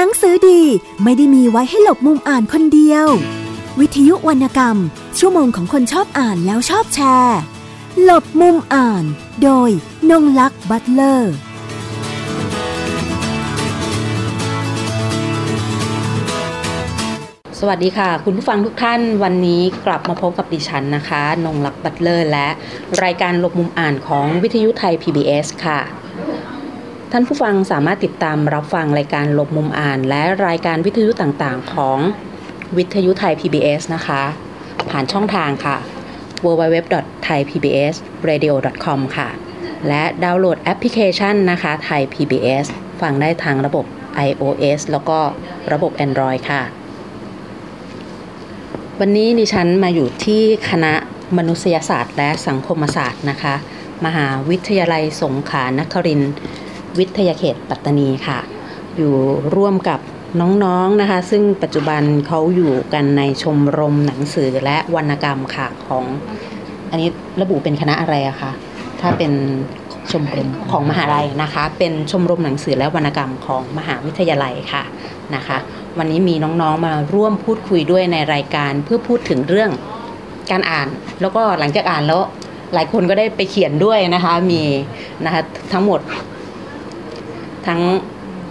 หนังสือดีไม่ได้มีไว้ให้หลบมุมอ่านคนเดียว วิทยุวรรณกรรม ชั่วโมงของคนชอบอ่านแล้วชอบแชร์ หลบมุมอ่าน โดยนงลักษ์บัตเลอร์สวัสดีค่ะ คุณผู้ฟังทุกท่านวันนี้กลับมาพบกับดิฉันนะคะ นงลักษ์บัตเลอร์ และรายการหลบมุมอ่านของวิทยุไทย PBS ค่ะ ท่านผู้ฟังสามารถติดตามรับฟังรายการหลบมุมอ่าน และรายการวิทยุต่างๆ ของวิทยุไทย PBS นะคะ ผ่านช่องทางค่ะ www.thaipbsradio.com ค่ะ และดาวน์โหลดแอปพลิเคชันนะคะ ไทย PBS ฟังได้ทางระบบ iOS แล้วก็ระบบ Android ค่ะ วันนี้ดิฉันมาอยู่ที่คณะมนุษยศาสตร์และสังคมศาสตร์นะคะ มหาวิทยาลัยสงขลานครินทร์ วิทยาเขตปัตตานีค่ะ อยู่ร่วมกับน้องๆนะคะ ซึ่งปัจจุบันเขาอยู่กันในชมรมหนังสือและวรรณกรรมค่ะของอันนี้ระบุเป็นคณะอะไรอะคะถ้าเป็นชมรมของมหาลัยนะคะ เป็นชมรมหนังสือและวรรณกรรมของมหาวิทยาลัยค่ะนะคะ วันนี้มีน้องๆมาร่วมพูดคุยด้วยในรายการเพื่อพูดถึงเรื่องการอ่าน แล้วก็หลังจากอ่านแล้วหลายคนก็ได้ไปเขียนด้วยนะคะมีนะคะทั้งหมด ทั้ง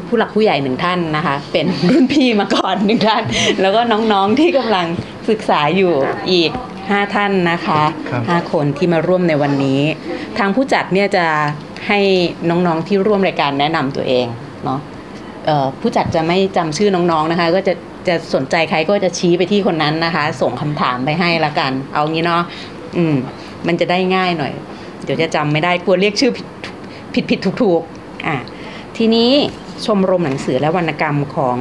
ผู้หลักผู้ใหญ่หนึ่งท่านนะคะ เป็นรุ่นพี่มาก่อนหนึ่งท่าน แล้วก็น้องๆที่กำลังศึกษาอยู่อีกห้าท่านนะคะครับห้าคนที่มาร่วมในวันนี้ ทางผู้จัดเนี่ยจะให้น้องๆที่ร่วมรายการแนะนำตัวเองเนาะเอ่อผู้จัดจะไม่จำชื่อน้องๆนะคะ ก็จะจะสนใจใครก็จะชี้ไปที่คนนั้นนะคะ ส่งคำถามไปให้ละกัน เอางี้เนาะอืม มันจะได้ง่ายหน่อย เดี๋ยวจะจำไม่ได้กลัวเรียกชื่อผิดผิดผิดถูกถูกๆอะ ทีนี้ชมรมหนังสือและวรรณกรรมของ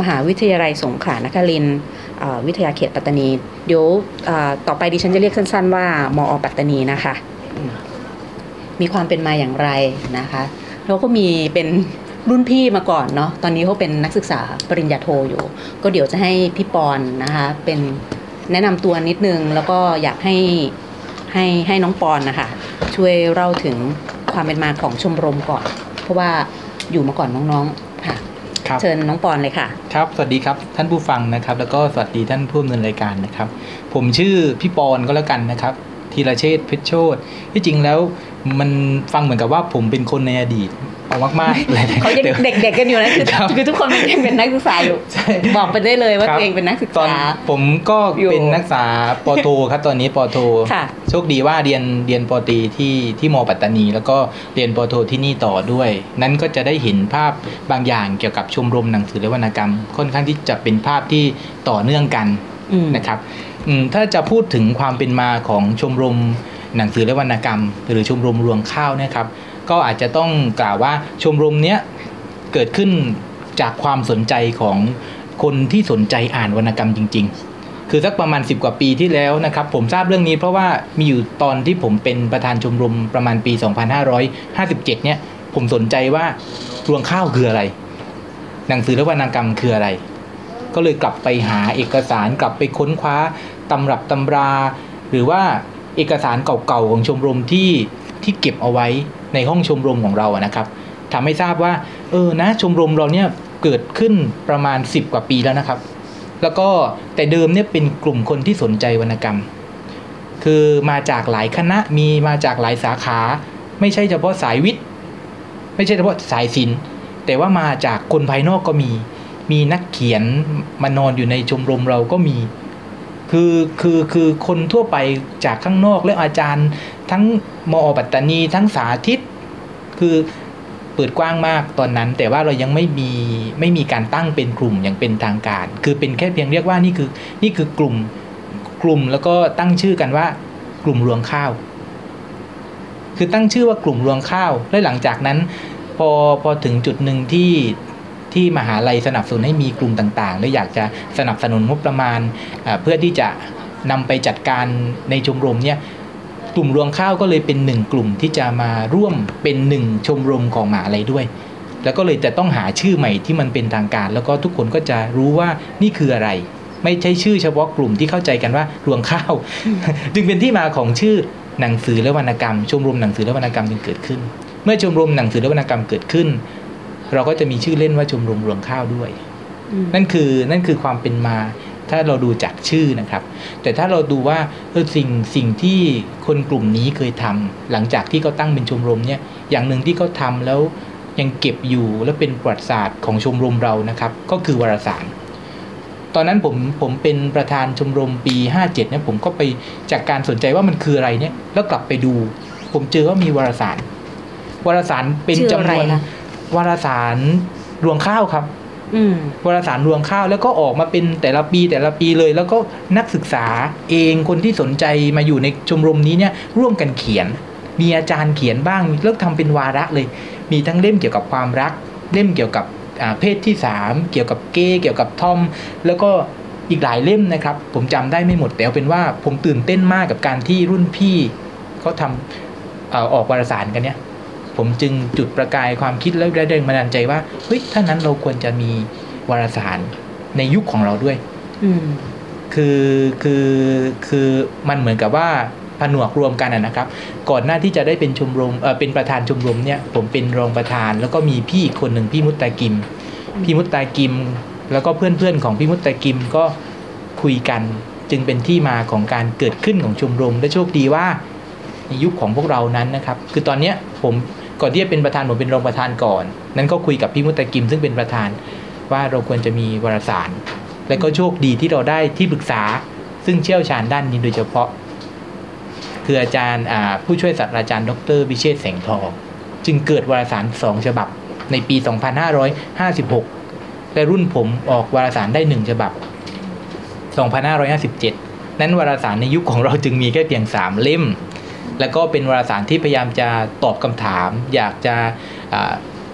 มหาวิทยาลัยสงขลานครินวิทยาเขตปัตตานี เดี๋ยวต่อไปดิฉันจะเรียกสั้น ๆ ว่ามอปัตตานีนะคะมมีความเป็นมาอย่างไรนะคะแล้วก็มีเป็นรุ่นพี่มาก่อนเนาะตอนนี้เขาเป็นนักศึกษาปริญญาโทอยู่ ก็เดี๋ยวจะให้พี่ปอนนะคะเป็นแนะนำตัวนิดนึง แล้วก็อยากให้ให้ให้น้องปอนนะคะช่วยเล่าถึงความเป็นมาของชมรมก่อน เพราะว่า อยู่มาก่อนน้องๆค่ะครับเชิญน้องปอนเลยค่ะครับ สวัสดีครับท่านผู้ฟังนะครับ แล้วก็สวัสดีท่านผู้ดำเนินรายการนะครับ ผมชื่อพี่ปอนก็แล้วกันนะครับธีรเชษฐ์เพชรโชตที่จริงแล้ว มันฟังเหมือนกับว่าผมเป็นคนในอดีตเอามากๆเลยนะเขายังแต่เด็กๆกันอยู่นะคือครับคือทุกคนยังเป็นนักศึกษาอยู่ใช่บอกไปได้เลยว่าครัตับวเองเป็นนักศึกตอนษาผมก็อยู่เป็นนักศึกษาปอโทครับตอนนี้ปอโทค่ะโชคดีว่าเรียนเรียนปอตรีที่ที่มปัตตานี แล้วก็เรียนปอโทที่นี่ต่อด้วย นั้นก็จะได้เห็นภาพบางอย่างเกี่ยวกับชมรมหนังสือและวรรณกรรม ค่อนข้างที่จะเป็นภาพที่ต่อเนื่องกันอืมนะครับอืมถ้าจะพูดถึงความเป็นมาของชมรม หนังสือและวรรณกรรม หรือชมรมรวงข้าวเนะครับก็อาจจะต้องกล่าวว่าชมรมเนี้ยเกิดขึ้นจากความสนใจของคนที่สนใจอ่านวรรณกรรมจริง ๆ คือสักประมาณ 10 กว่าปีที่แล้วนะครับผมทราบเรื่องนี้เพราะว่ามีอยู่ตอนที่ผมเป็นประธานชมรมประมาณปี 2557 เนี่ยผมสนใจว่ารวงข้าวคืออะไร หนังสือและวรรณกรรมคืออะไร ก็เลยกลับไปหาเอกสารกลับไปค้นคว้าตำรับตำรา หรือว่า เอกสารเก่าๆของชมรมที่ที่เก็บเอาไว้ในห้องชมรมของเราอะนะครับทำให้ทราบว่า เออนะชมรมเราเนี่ยเกิดขึ้นประมาณ 10 กว่าปีแล้วนะครับ แล้วก็แต่เดิมเนี่ยเป็นกลุ่มคนที่สนใจวรรณกรรม คือมาจากหลายคณะมีมาจากหลายสาขา ไม่ใช่เฉพาะสายวิทย์ ไม่ใช่เฉพาะสายศิลป์แต่ว่ามาจากคนภายนอกก็มี มีนักเขียนมานอนอยู่ในชมรมเราก็มี คือคือคือคนทั่วไปจากข้างนอกและอาจารย์ ทั้งมอปัตตานี ทั้งสาธิต คือเปิดกว้างมากตอนนั้น แต่ว่าเรายังไม่มีไม่มีการตั้งเป็นกลุ่มอย่างเป็นทางการ คือเป็นแค่เพียงเรียกว่านี่คือนี่คือกลุ่มกลุ่มแล้วก็ตั้งชื่อกันว่ากลุ่มรวงข้าว คือตั้งชื่อว่ากลุ่มรวงข้าวและหลังจากนั้นพอพอถึงจุดหนึ่งที่ ที่มหาลัยสนับสนุนให้มีกลุ่มต่างๆและอยากจะสนับสนุนงบประมาณ เพื่อที่จะนำไปจัดการในชมรมเนี่ยกลุ่มรวงข้าวก็เลยเป็นหนึ่งกลุ่มที่จะมาร่วมเป็นหนึ่งชมรมของมหาลัยด้วย แล้วก็เลยจะต้องหาชื่อใหม่ที่มันเป็นทางการ แล้วก็ทุกคนก็จะรู้ว่านี่คืออะไร ไม่ใช่ชื่อเฉพาะกลุ่มที่เข้าใจกันว่ารวงข้าว จึงเป็นที่มาของชื่อหนังสือและวรรณกรรม ชมรมหนังสือและวรรณกรรมจึงเกิดขึ้น เมื่อชมรมหนังสือและวรรณกรรมเกิดขึ้น เราก็จะมีชื่อเล่นว่าชมรมรวงข้าวด้วยอืมนั่นคือนั่นคือความเป็นมา ถ้าเราดูจากชื่อนะครับ แต่ถ้าเราดูว่าเออสิ่งสิ่งที่คนกลุ่มนี้เคยทำหลังจากที่เขาตั้งเป็นชมรมเนี่ยอย่างหนึ่งที่เขาทำแล้วยังเก็บอยู่และเป็นประวัติศาสตร์ของชมรมเรานะครับ ก็คือวารสารตอนนั้นผมผมเป็นประธานชมรมปี 57เนี่ยผมก็ไปจากการสนใจว่ามันคืออะไรเนี่ยแล้วกลับไปดู ผมเจอว่ามีวารสารวารสารเป็นชื่อจำอะไรนวนคะ วารสารรวงข้าวครับอืมวารสารรวงข้าวแล้วก็ออกมาเป็นแต่ละปีแต่ละปีเลย แล้วก็นักศึกษาเองคนที่สนใจมาอยู่ในชมรมนี้เนี่ยร่วมกันเขียน มีอาจารย์เขียนบ้างเลิกทำเป็นวาระเลย มีทั้งเล่มเกี่ยวกับความรัก เล่มเกี่ยวกับอ่าเพศที่สามเกี่ยวกับเกย์เกี่ยวกับทอม แล้วก็อีกหลายเล่มนะครับ ผมจำได้ไม่หมดแต่เอาเป็นว่าผมตื่นเต้นมากกับการที่รุ่นพี่เขาทำเอ่อออกวารสารกันเนี่ย ผมจึงจุดประกายความคิดแล้วได้แรงบันดาลใจว่าเฮ้ยถ้านั้นเราควรจะมีวารสารในยุคของเราด้วยอืมคือคือคือมันเหมือนกับว่าผนวกรวมกันอะนะครับ ก่อนหน้าที่จะได้เป็นชมรมเออเป็นประธานชมรมเนี่ย ผมเป็นรองประธาน แล้วก็มีพี่อีกคนหนึ่งพี่มุตตากิม พี่มุตตากิม แล้วก็เพื่อนๆของพี่มุตตากิมก็คุยกัน จึงเป็นที่มาของการเกิดขึ้นของชมรมและโชคดีว่าในยุคของพวกเรานั้นนะครับ คือตอนเนี้ยผม ก่อนที่จะเป็นประธานผมเป็นรองประธานก่อน นั้นก็คุยกับพี่มุตตากิมซึ่งเป็นประธานว่าเราควรจะมีวารสาร และก็โชคดีที่เราได้ที่ปรึกษา ซึ่งเชี่ยวชาญด้านนี้โดยเฉพาะ คืออาจารย์ผู้ช่วยศาสตราจารย์ดรวิเชษแสงทองจึงเกิดวารสารสองฉบับ ในปี 2556 และรุ่นผมออกวารสารได้หนึ่งฉบับ 2557 นั้นวารสารในยุคของเราจึงมีแค่เพียง3เล่ม แล้วก็เป็นวารสารที่พยายามจะตอบคำถาม อยากจะอ่า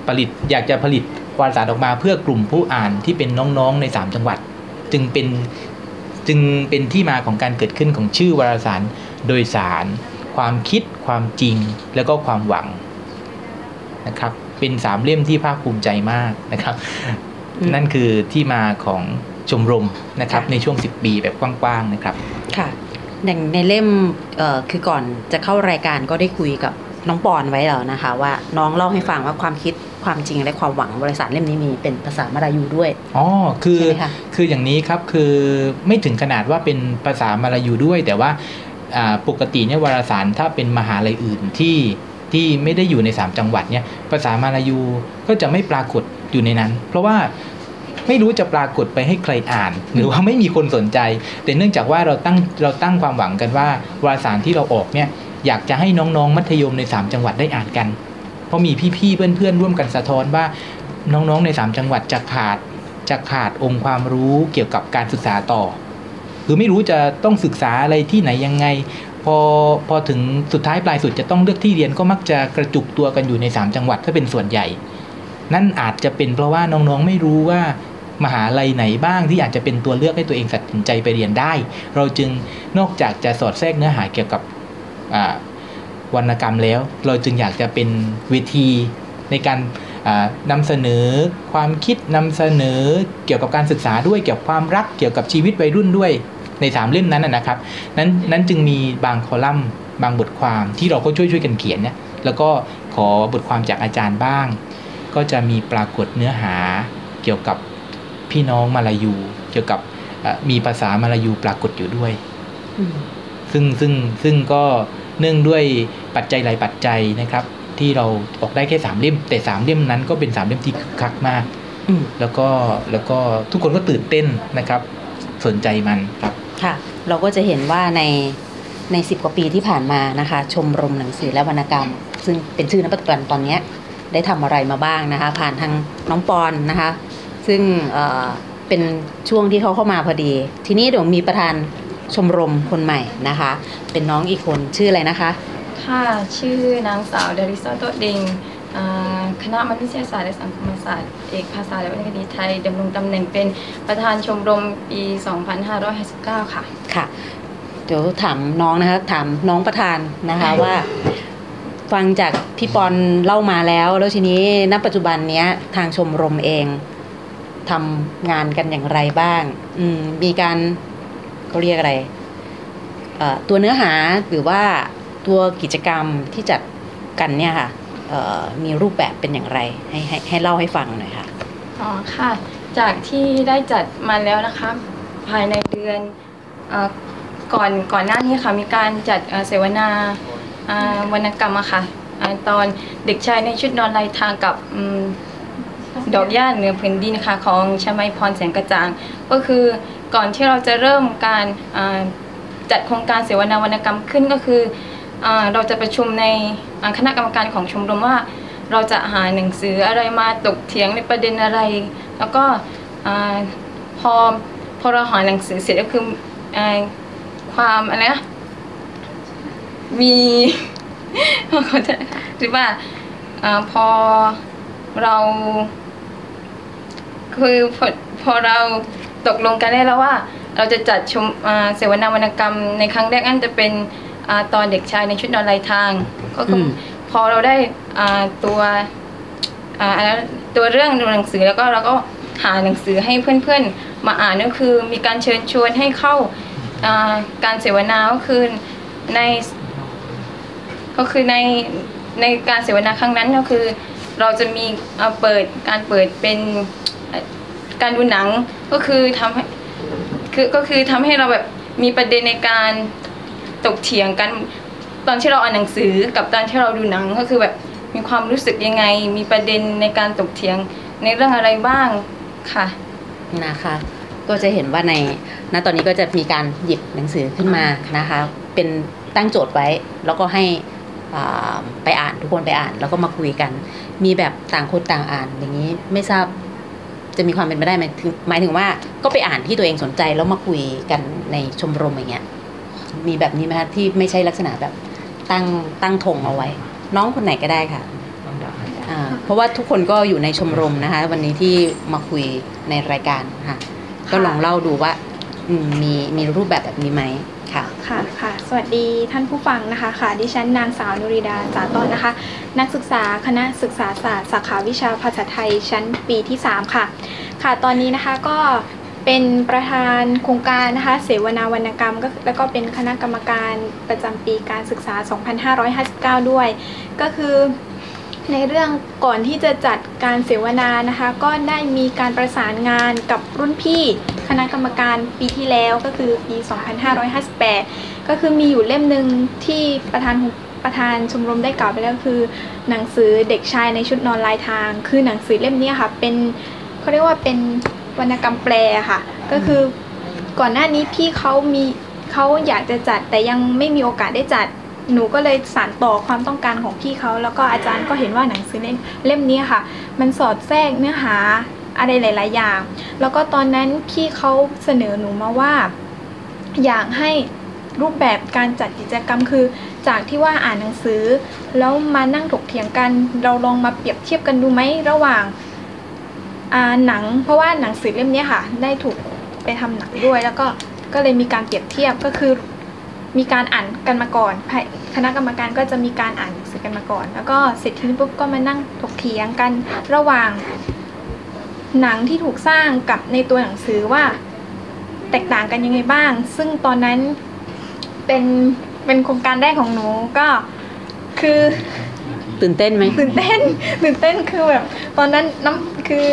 ผลิตอยากจะผลิตวารสารออกมาเพื่อกลุ่มผู้อ่านที่เป็นน้องๆใน 3 จังหวัด จึงเป็นจึงเป็นที่มาของการเกิดขึ้นของชื่อวารสารโดยสาร ความคิด ความจริง แล้วก็ความหวังนะครับเป็นสามเล่มที่ภาคภูมิใจมากนะครับอืมนั่นคือที่มาของชมรมนะครับค่ะในช่วง 10 ปีแบบกว้างๆนะครับ ค่ะ อย่างในเล่มเอ่อคือก่อนจะเข้ารายการก็ได้คุยกับน้องปอนไว้แล้วนะคะ ว่าน้องเล่าให้ฟังว่าความคิดความจริงและความหวังบริษัทเล่มนี้มีเป็นภาษามลายูด้วย อ๋อ คือใช่ไหมคะคืออย่างนี้ครับ คือไม่ถึงขนาดว่าเป็นภาษามาลายูด้วย แต่ว่าอ่าปกติเนี่ยวารสารถ้าเป็นมหาลัยอื่นที่ที่ไม่ได้อยู่ใน 3 จังหวัดเนี่ยภาษามาลายูก็จะไม่ปรากฏอยู่ในนั้น เพราะว่า ไม่รู้จะปรากฏไปให้ใครอ่าน หรือว่าไม่มีคนสนใจ แต่เนื่องจากว่าเราตั้งเราตั้งความหวังกันว่าวารสารที่เราออกเนี่ยอยากจะให้น้องๆ มัธยมใน 3 จังหวัดได้อ่านกัน เพราะมีพี่ๆ เพื่อนๆ ร่วมกันสะท้อนว่าน้องๆ ใน 3 จังหวัดจะขาดจะขาดองค์ความรู้เกี่ยวกับการศึกษาต่อ คือไม่รู้จะต้องศึกษาอะไรที่ไหนยังไง พอพอถึงสุดท้ายปลายสุดจะต้องเลือกที่เรียนก็มักจะกระจุกตัวกันอยู่ใน 3 จังหวัดถ้าเป็นส่วนใหญ่ นั่นอาจจะเป็นเพราะว่าน้องๆ ไม่รู้ว่า มหาลัยไหนบ้างที่อาจจะเป็นตัวเลือกให้ตัวเองตัดสินใจไปเรียนได้ เราจึงนอกจากจะสอดแทรกเนื้อหาเกี่ยวกับวรรณกรรมแล้ว เราจึงอยากจะเป็นเวทีในการอ่านำเสนอความคิดนำเสนอเกี่ยวกับการศึกษาด้วยเกี่ยวกับความรักเกี่ยวกับชีวิตวัยรุ่นด้วยในสามเล่มนั้นนะนะครับ นั้นนั้นจึงมีบางคอลัมน์ บางบทความที่เราก็ช่วยช่วยกันเขียนเนี่ยแล้วก็ขอบทความจากอาจารย์บ้าง ก็จะมีปรากฏเนื้อหาเกี่ยวกับ พี่น้องมาลายู เกี่ยวกับอะมีภาษามาลายูปรากฏอยู่ด้วยอืมซึ่งซึ่งซึ่งก็เนื่องด้วยปัจจัยหลายปัจจัยนะครับ ที่เราออกได้แค่สามเล่ม แต่สามเล่มนั้นก็เป็นสามเล่มที่คึกคักมากอืมแล้วก็แล้วก็ทุกคนก็ตื่นเต้นนะครับ สนใจมันครับค่ะ เราก็จะเห็นว่าในในสิบกว่าปีที่ผ่านมานะคะ ชมรมหนังสือและวรรณกรรม ซึ่งเป็นชื่อณปัจจุบันตอนเนี้ยได้ทำอะไรมาบ้างนะคะ ผ่านทางน้องปอนนะคะ ซึ่งเอ่อเป็นช่วงที่เขาเข้ามาพอดี ทีนี้เดี๋ยวมีประธานชมรมคนใหม่นะคะ เป็นน้องอีกคนชื่ออะไรนะคะ ค่ะชื่อนางสาวเดริซาโตะดิงอ่าคณะมนุษยศาสตร์และสังคมศาสตร์เอกภาษาและวรรณคดีไทยดำรงตำแหน่งเป็นประธานชมรมปี 2559 ค่ะ ค่ะ เดี๋ยวถามน้องนะคะ ถามน้องประธานนะคะว่าฟังจากพี่ปอนเล่ามาแล้ว แล้วทีนี้ณปัจจุบันเนี้ยทางชมรมเอง ทำงานกันอย่างไรบ้างอืมมีการเขาเรียกอะไรเอ่อตัวเนื้อหาหรือว่าตัวกิจกรรมที่จัดกันเนี่ยค่ะเอ่อมีรูปแบบเป็นอย่างไร ให้ให้ให้เล่าให้ฟังหน่อยค่ะ อ๋อค่ะ จากที่ได้จัดมาแล้วนะคะภายในเดือนเออก่อนก่อนหน้านี้ค่ะมีการจัดเสวนาวรรณกรรมอะค่ะอ่าตอนเด็กชายในชุดนอนลายทางกับ ดอกหญ้าเหนือพื้นดินค่ะของชมัยพรแสงกระจ่าง ก็คือก่อนที่เราจะเริ่มการจัดโครงการเสวนาวรรณกรรมขึ้นก็คือเราจะประชุมในคณะกรรมการของชมรมว่า เราจะหาหนังสืออะไรมาตกเถียงในประเด็นอะไร แล้วก็พอพอเราหาหนังสือเสร็จก็คืออความอะไรนะมีเขาจะหรือว่าอาพอเรา คือพอพอเราตกลงกันได้แล้วว่า เราจะจัดชมอ่าเสวนาวรรณกรรมในครั้งแรกนั่นจะเป็นอาตอนเด็กชายในชุดนอนลายทาง ก็คืออมพอเราได้อ่าตัวอ่าอันนั้นตัวเรื่องหนังสือแล้วก็เราก็หาหนังสือให้เพื่อนๆ มาอ่านก็คือมีการเชิญชวนให้เข้าอ่าการเสวนาก็คือในก็คือในในการเสวนาครั้งนั้นก็คือ เราจะมีเอ่อเปิดการเปิดเป็นเอ่อ การดูหนังก็คือทำให้คือก็คือทำให้เราแบบมีประเด็นในการตกเถียงกัน ตอนที่เราอ่านหนังสือกับตอนที่เราดูหนังก็คือแบบมีความรู้สึกยังไง มีประเด็นในการตกเถียงในเรื่องอะไรบ้างค่ะนะคะ ก็จะเห็นว่าในณตอนนี้ก็จะมีการหยิบหนังสือขึ้นมานะคะ เป็นตั้งโจทย์ไว้แล้วก็ให้อ่าไปอ่านทุกคนไปอ่านแล้วก็มาคุยกัน มีแบบต่างคนต่างอ่านอย่างนี้ไม่ทราบ จะมีความเป็นไปได้ไหมถึงหมายถึงว่าก็ไปอ่านที่ตัวเองสนใจแล้วมาคุยกันในชมรมอย่างเงี้ยมีแบบนี้ไหมคะที่ไม่ใช่ลักษณะแบบตั้งตั้งธงเอาไว้ น้องคนไหนก็ได้ค่ะอ่าเพราะว่าทุกคนก็อยู่ในชมรมนะคะ วันนี้ที่มาคุยในรายการค่ะ ก็ลองเล่าดูว่าอืมมีมีรูปแบบแบบนี้ไหม ค่ะ ค่ะค่ะ สวัสดีท่านผู้ฟังนะคะค่ะ ดิฉันนางสาวนุริดาสาต้นนะคะ นักศึกษาคณะศึกษาศาสตร์สาขาวิชาภาษาไทยชั้นปีที่ 3 ค่ะ ค่ะ ตอนนี้นะคะก็เป็นประธานโครงการนะคะเสวนาวรรณกรรมก็แล้วก็เป็นคณะกรรมการประจำปีการศึกษา 2559 ด้วย ก็คือในเรื่องก่อนที่จะจัดการเสวนานะคะ ก็ได้มีการประสานงานกับรุ่นพี่ คณะกรรมการปีที่แล้วก็คือปี 2558 ก็คือมีอยู่เล่มหนึ่งที่ประธานประธานชมรมได้กล่าวไปแล้วคือ หนังสือเด็กชายในชุดนอนลายทาง คือหนังสือเล่มนี้ค่ะ เป็นเขาเรียกว่าเป็นวรรณกรรมแปลค่ะ ก็คือก่อนหน้านี้พี่เขามีเขาอยากจะจัดแต่ยังไม่มีโอกาสได้จัดหนูก็เลยสานต่อความต้องการของพี่เขาแล้วก็อาจารย์ก็เห็นว่าหนังสือเล่มเล่มนี้ค่ะ มันสอดแทรกเนื้อหา อะไรหลาย ๆ อย่าง แล้วก็ตอนนั้นพี่เขาเสนอหนูมาว่า อยากให้รูปแบบการจัดกิจกรรมคือ จากที่ว่าอ่านหนังสือ แล้วมานั่งถกเถียงกัน เราลองมาเปรียบเทียบกันดูไหมระหว่างอ่าหนัง เพราะว่าหนังสือเล่มนี้ค่ะ ได้ถูกไปทำหนังด้วย แล้วก็ก็เลยมีการเปรียบเทียบก็คือ มีการอ่านกันมาก่อนคณะกรรมการก็จะมีการอ่านหนังสือกันมาก่อน แล้วก็เสร็จทีนี้ปุ๊บก็มานั่งถกเถียงกันระหว่าง หนังที่ถูกสร้างกับในตัวหนังสือว่า แตกต่างกันยังไงบ้าง ซึ่งตอนนั้นเป็นเป็นโครงการแรกของหนูก็คือตื่นเต้นไหมตื่นเต้นตื่นเต้นคือแบบตอนนั้นน้ำคือ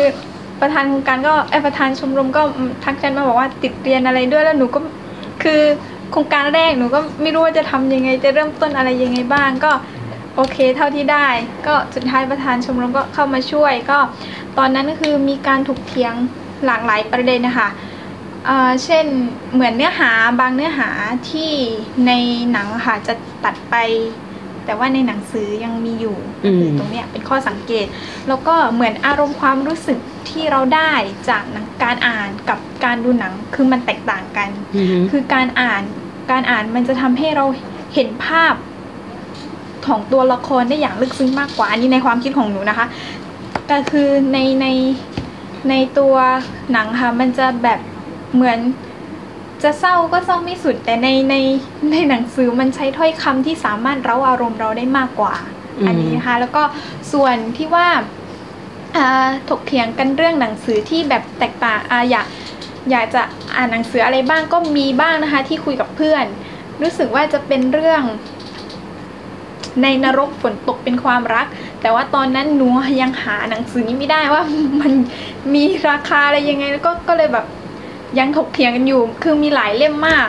ประธานโครงการก็ไอยประธานชมรมก็ทักฉันมาบอกว่าติดเรียนอะไรด้วยแล้วหนูก็คือโครงการแรกหนูก็ไม่รู้ว่าจะทำยังไงจะเริ่มต้นอะไรยังไงบ้างก็โอเคเท่าที่ได้ ก็สุดท้ายประธานชมรมก็เข้ามาช่วยก็ตอนนั้นก็คือมีการถกเถียงหลากหลายประเด็นนะคะเอ่อเช่นเหมือนเนื้อหาบางเนื้อหาที่ในหนังอะค่ะจะตัดไป แต่ว่าในหนังสือยังมีอยู่อืมตรงเนี้ยเป็นข้อสังเกต แล้วก็เหมือนอารมณ์ความรู้สึกที่เราได้จากหนังการอ่านกับการดูหนังคือมันแตกต่างกันอือฮึคือการอ่านการอ่านมันจะทำให้เราเห็นภาพของตัวละครได้อย่างลึกซึ้งมากกว่าอันนี้ในความคิดของหนูนะคะ ก็คือในในในตัวหนังค่ะ มันจะแบบเหมือน จะเศร้าก็เศร้าไม่สุด แต่ในในในหนังสือมันใช้ถ้อยคำที่สามารถเร้าอารมณ์เราได้มากกว่าอืมอันนี้นะคะ แล้วก็ส่วนที่ว่าอ่าถกเถียงกันเรื่องหนังสือที่แบบแตกต่างอ่าอยากอยากจะอ่านหนังสืออะไรบ้างก็มีบ้างนะคะ ที่คุยกับเพื่อน รู้สึกว่าจะเป็นเรื่อง ในนรกฝนตกเป็นความรัก แต่ว่าตอนนั้นหนูยังหาหนังสือนี้ไม่ได้ว่ามันมีราคาอะไรยังไง แล้วก็ก็เลยแบบยังถกเถียงกันอยู่ คือมีหลายเล่มมาก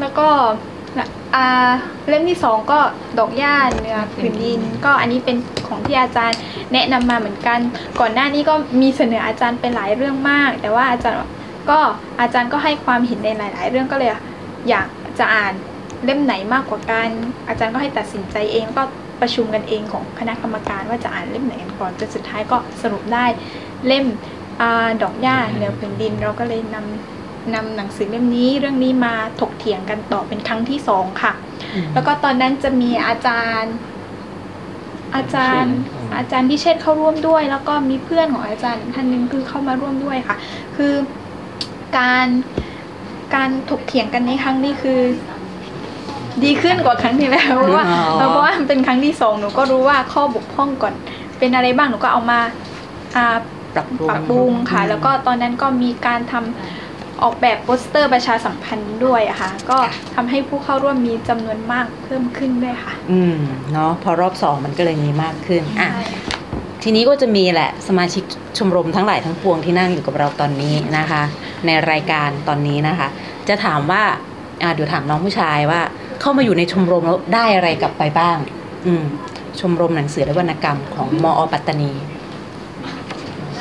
แล้วก็อ่าเล่มที่สองก็ดอกหญ้าเนื้อผืนดิน ก็อันนี้เป็นของที่อาจารย์แนะนำมาเหมือนกัน ก่อนหน้านี้ก็มีเสนออาจารย์ไปหลายเรื่องมาก แต่ว่าอาจารย์ก็อาจารย์ก็ให้ความเห็นในหลาย ๆ เรื่องก็เลยอยากจะอ่าน เล่มไหนมากกว่ากันอาจารย์ก็ให้ตัดสินใจเองก็ประชุมกันเองของคณะกรรมการว่าจะอ่านเล่มไหนกันก่อนจนสุดท้ายก็สรุปได้เล่มอาดอกหญ้าเหนือแผ่นดิน เราก็เลยนำนำหนังสือเล่มนี้เรื่องนี้มาถกเถียงกันต่อเป็นครั้งที่สองค่ะ แล้วก็ตอนนั้นจะมีอาจารย์ อาจารย์ อาจารย์พิเชษเข้าร่วมด้วย แล้วก็มีเพื่อนของอาจารย์อีกท่านหนึงคือเข้ามาร่วมด้วยค่ะ คือการการถกเถียงกันในครั้งนี้คือ ดีขึ้นกว่าครั้งที่แล้วเพราะว่าอ๋อเพราะว่ามันเป็นครั้งที่สองหนูก็รู้ว่าข้อบกพร่องก่อน เป็นอะไรบ้างหนูก็เอามาอ่าปรับปรุงปรับปรุงค่ะ แล้วก็ตอนนั้นก็มีการทำออกแบบโปสเตอร์ประชาสัมพันธ์ด้วยอะค่ะ ก็ทำให้ผู้เข้าร่วมมีจำนวนมากเพิ่มขึ้นด้วยค่ะ อืมเนาะพอรอบสองมันก็เลยมีมากขึ้นอะใช่ทีนี้ก็จะมีแหละสมาชิกชมรมทั้งหลายทั้งปวงที่นั่งอยู่กับเราตอนนี้นะคะ ในรายการตอนนี้นะคะ จะถามว่าอ่าเดี๋ยวถามน้องผู้ชายว่า เข้ามาอยู่ในชมรมแล้วได้อะไรกลับไปบ้าง อืมชมรมหนังสือและวรรณกรรมของมอปัตตานี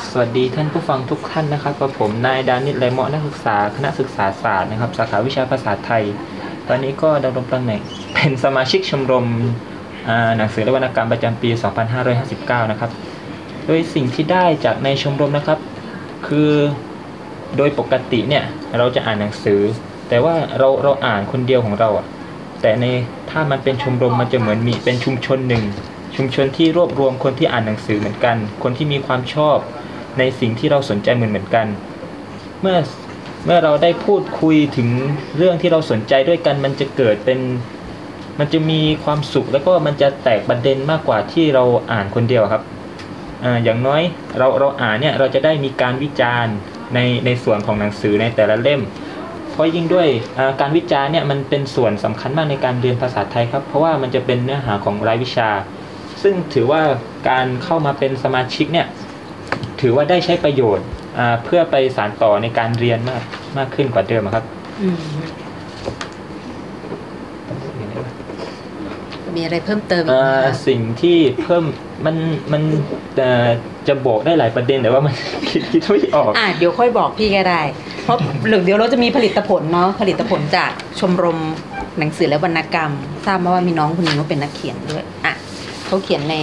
สวัสดีท่านผู้ฟังทุกท่านนะครับกับผมนายดานิตไลเมาะนักศึกษาคณะศึกษาศาสตร์นะครับ สาขาวิชาภาษาไทย ตอนนี้ก็ดำรงตำแหน่งเป็นสมาชิกชมรมหนังสือและวรรณกรรมประจำปี 2559 นะครับ โดยสิ่งที่ได้จากในชมรมนะครับ คือโดยปกติเนี่ยเราจะอ่านหนังสือ แต่ว่าเราเราอ่านคนเดียวของเราอะ แต่ในถ้ามันเป็นชมรมมันจะเหมือนมีเป็นชุมชนหนึ่ง ชุมชนที่รวบรวมคนที่อ่านหนังสือเหมือนกัน คนที่มีความชอบในสิ่งที่เราสนใจเหมือนเหมือนกัน เมื่อเมื่อเราได้พูดคุยถึงเรื่องที่เราสนใจด้วยกัน มันจะเกิดเป็นมันจะมีความสุขแล้วก็มันจะแตกประเด็นมากกว่าที่เราอ่านคนเดียวครับออย่างน้อยเราเราอ่านเนี่ยเราจะได้มีการวิจารณ์ในในส่วนของหนังสือในแต่ละเล่ม เพราะยิ่งด้วยอ่าการวิจารณ์เนี่ยมันเป็นส่วนสำคัญมากในการเรียนภาษาไทยครับ เพราะว่ามันจะเป็นเนื้อหาของรายวิชา ซึ่งถือว่าการเข้ามาเป็นสมาชิกเนี่ยถือว่าได้ใช้ประโยชน์อ่าเพื่อไปสานต่อในการเรียนมากมากขึ้นกว่าเดิมอะครับอืมมีอะไรเพิ่มเติมอีกเอ่ไหมอคะสิ่งที่เพิ่มมันมันเอ่อ จะบอกได้หลายประเด็นแต่ว่ามันคิดคิดไม่ออก อะเดี๋ยวค่อยบอกพี่ก็ได้ เพราะหรือเดี๋ยวเราจะมีผลิตผลเนาะผลิตผลจากชมรมหนังสือและวรรณกรรม ทราบมาว่ามีน้องคนนึงเขาเป็นนักเขียนด้วยอะเขาเขียนใน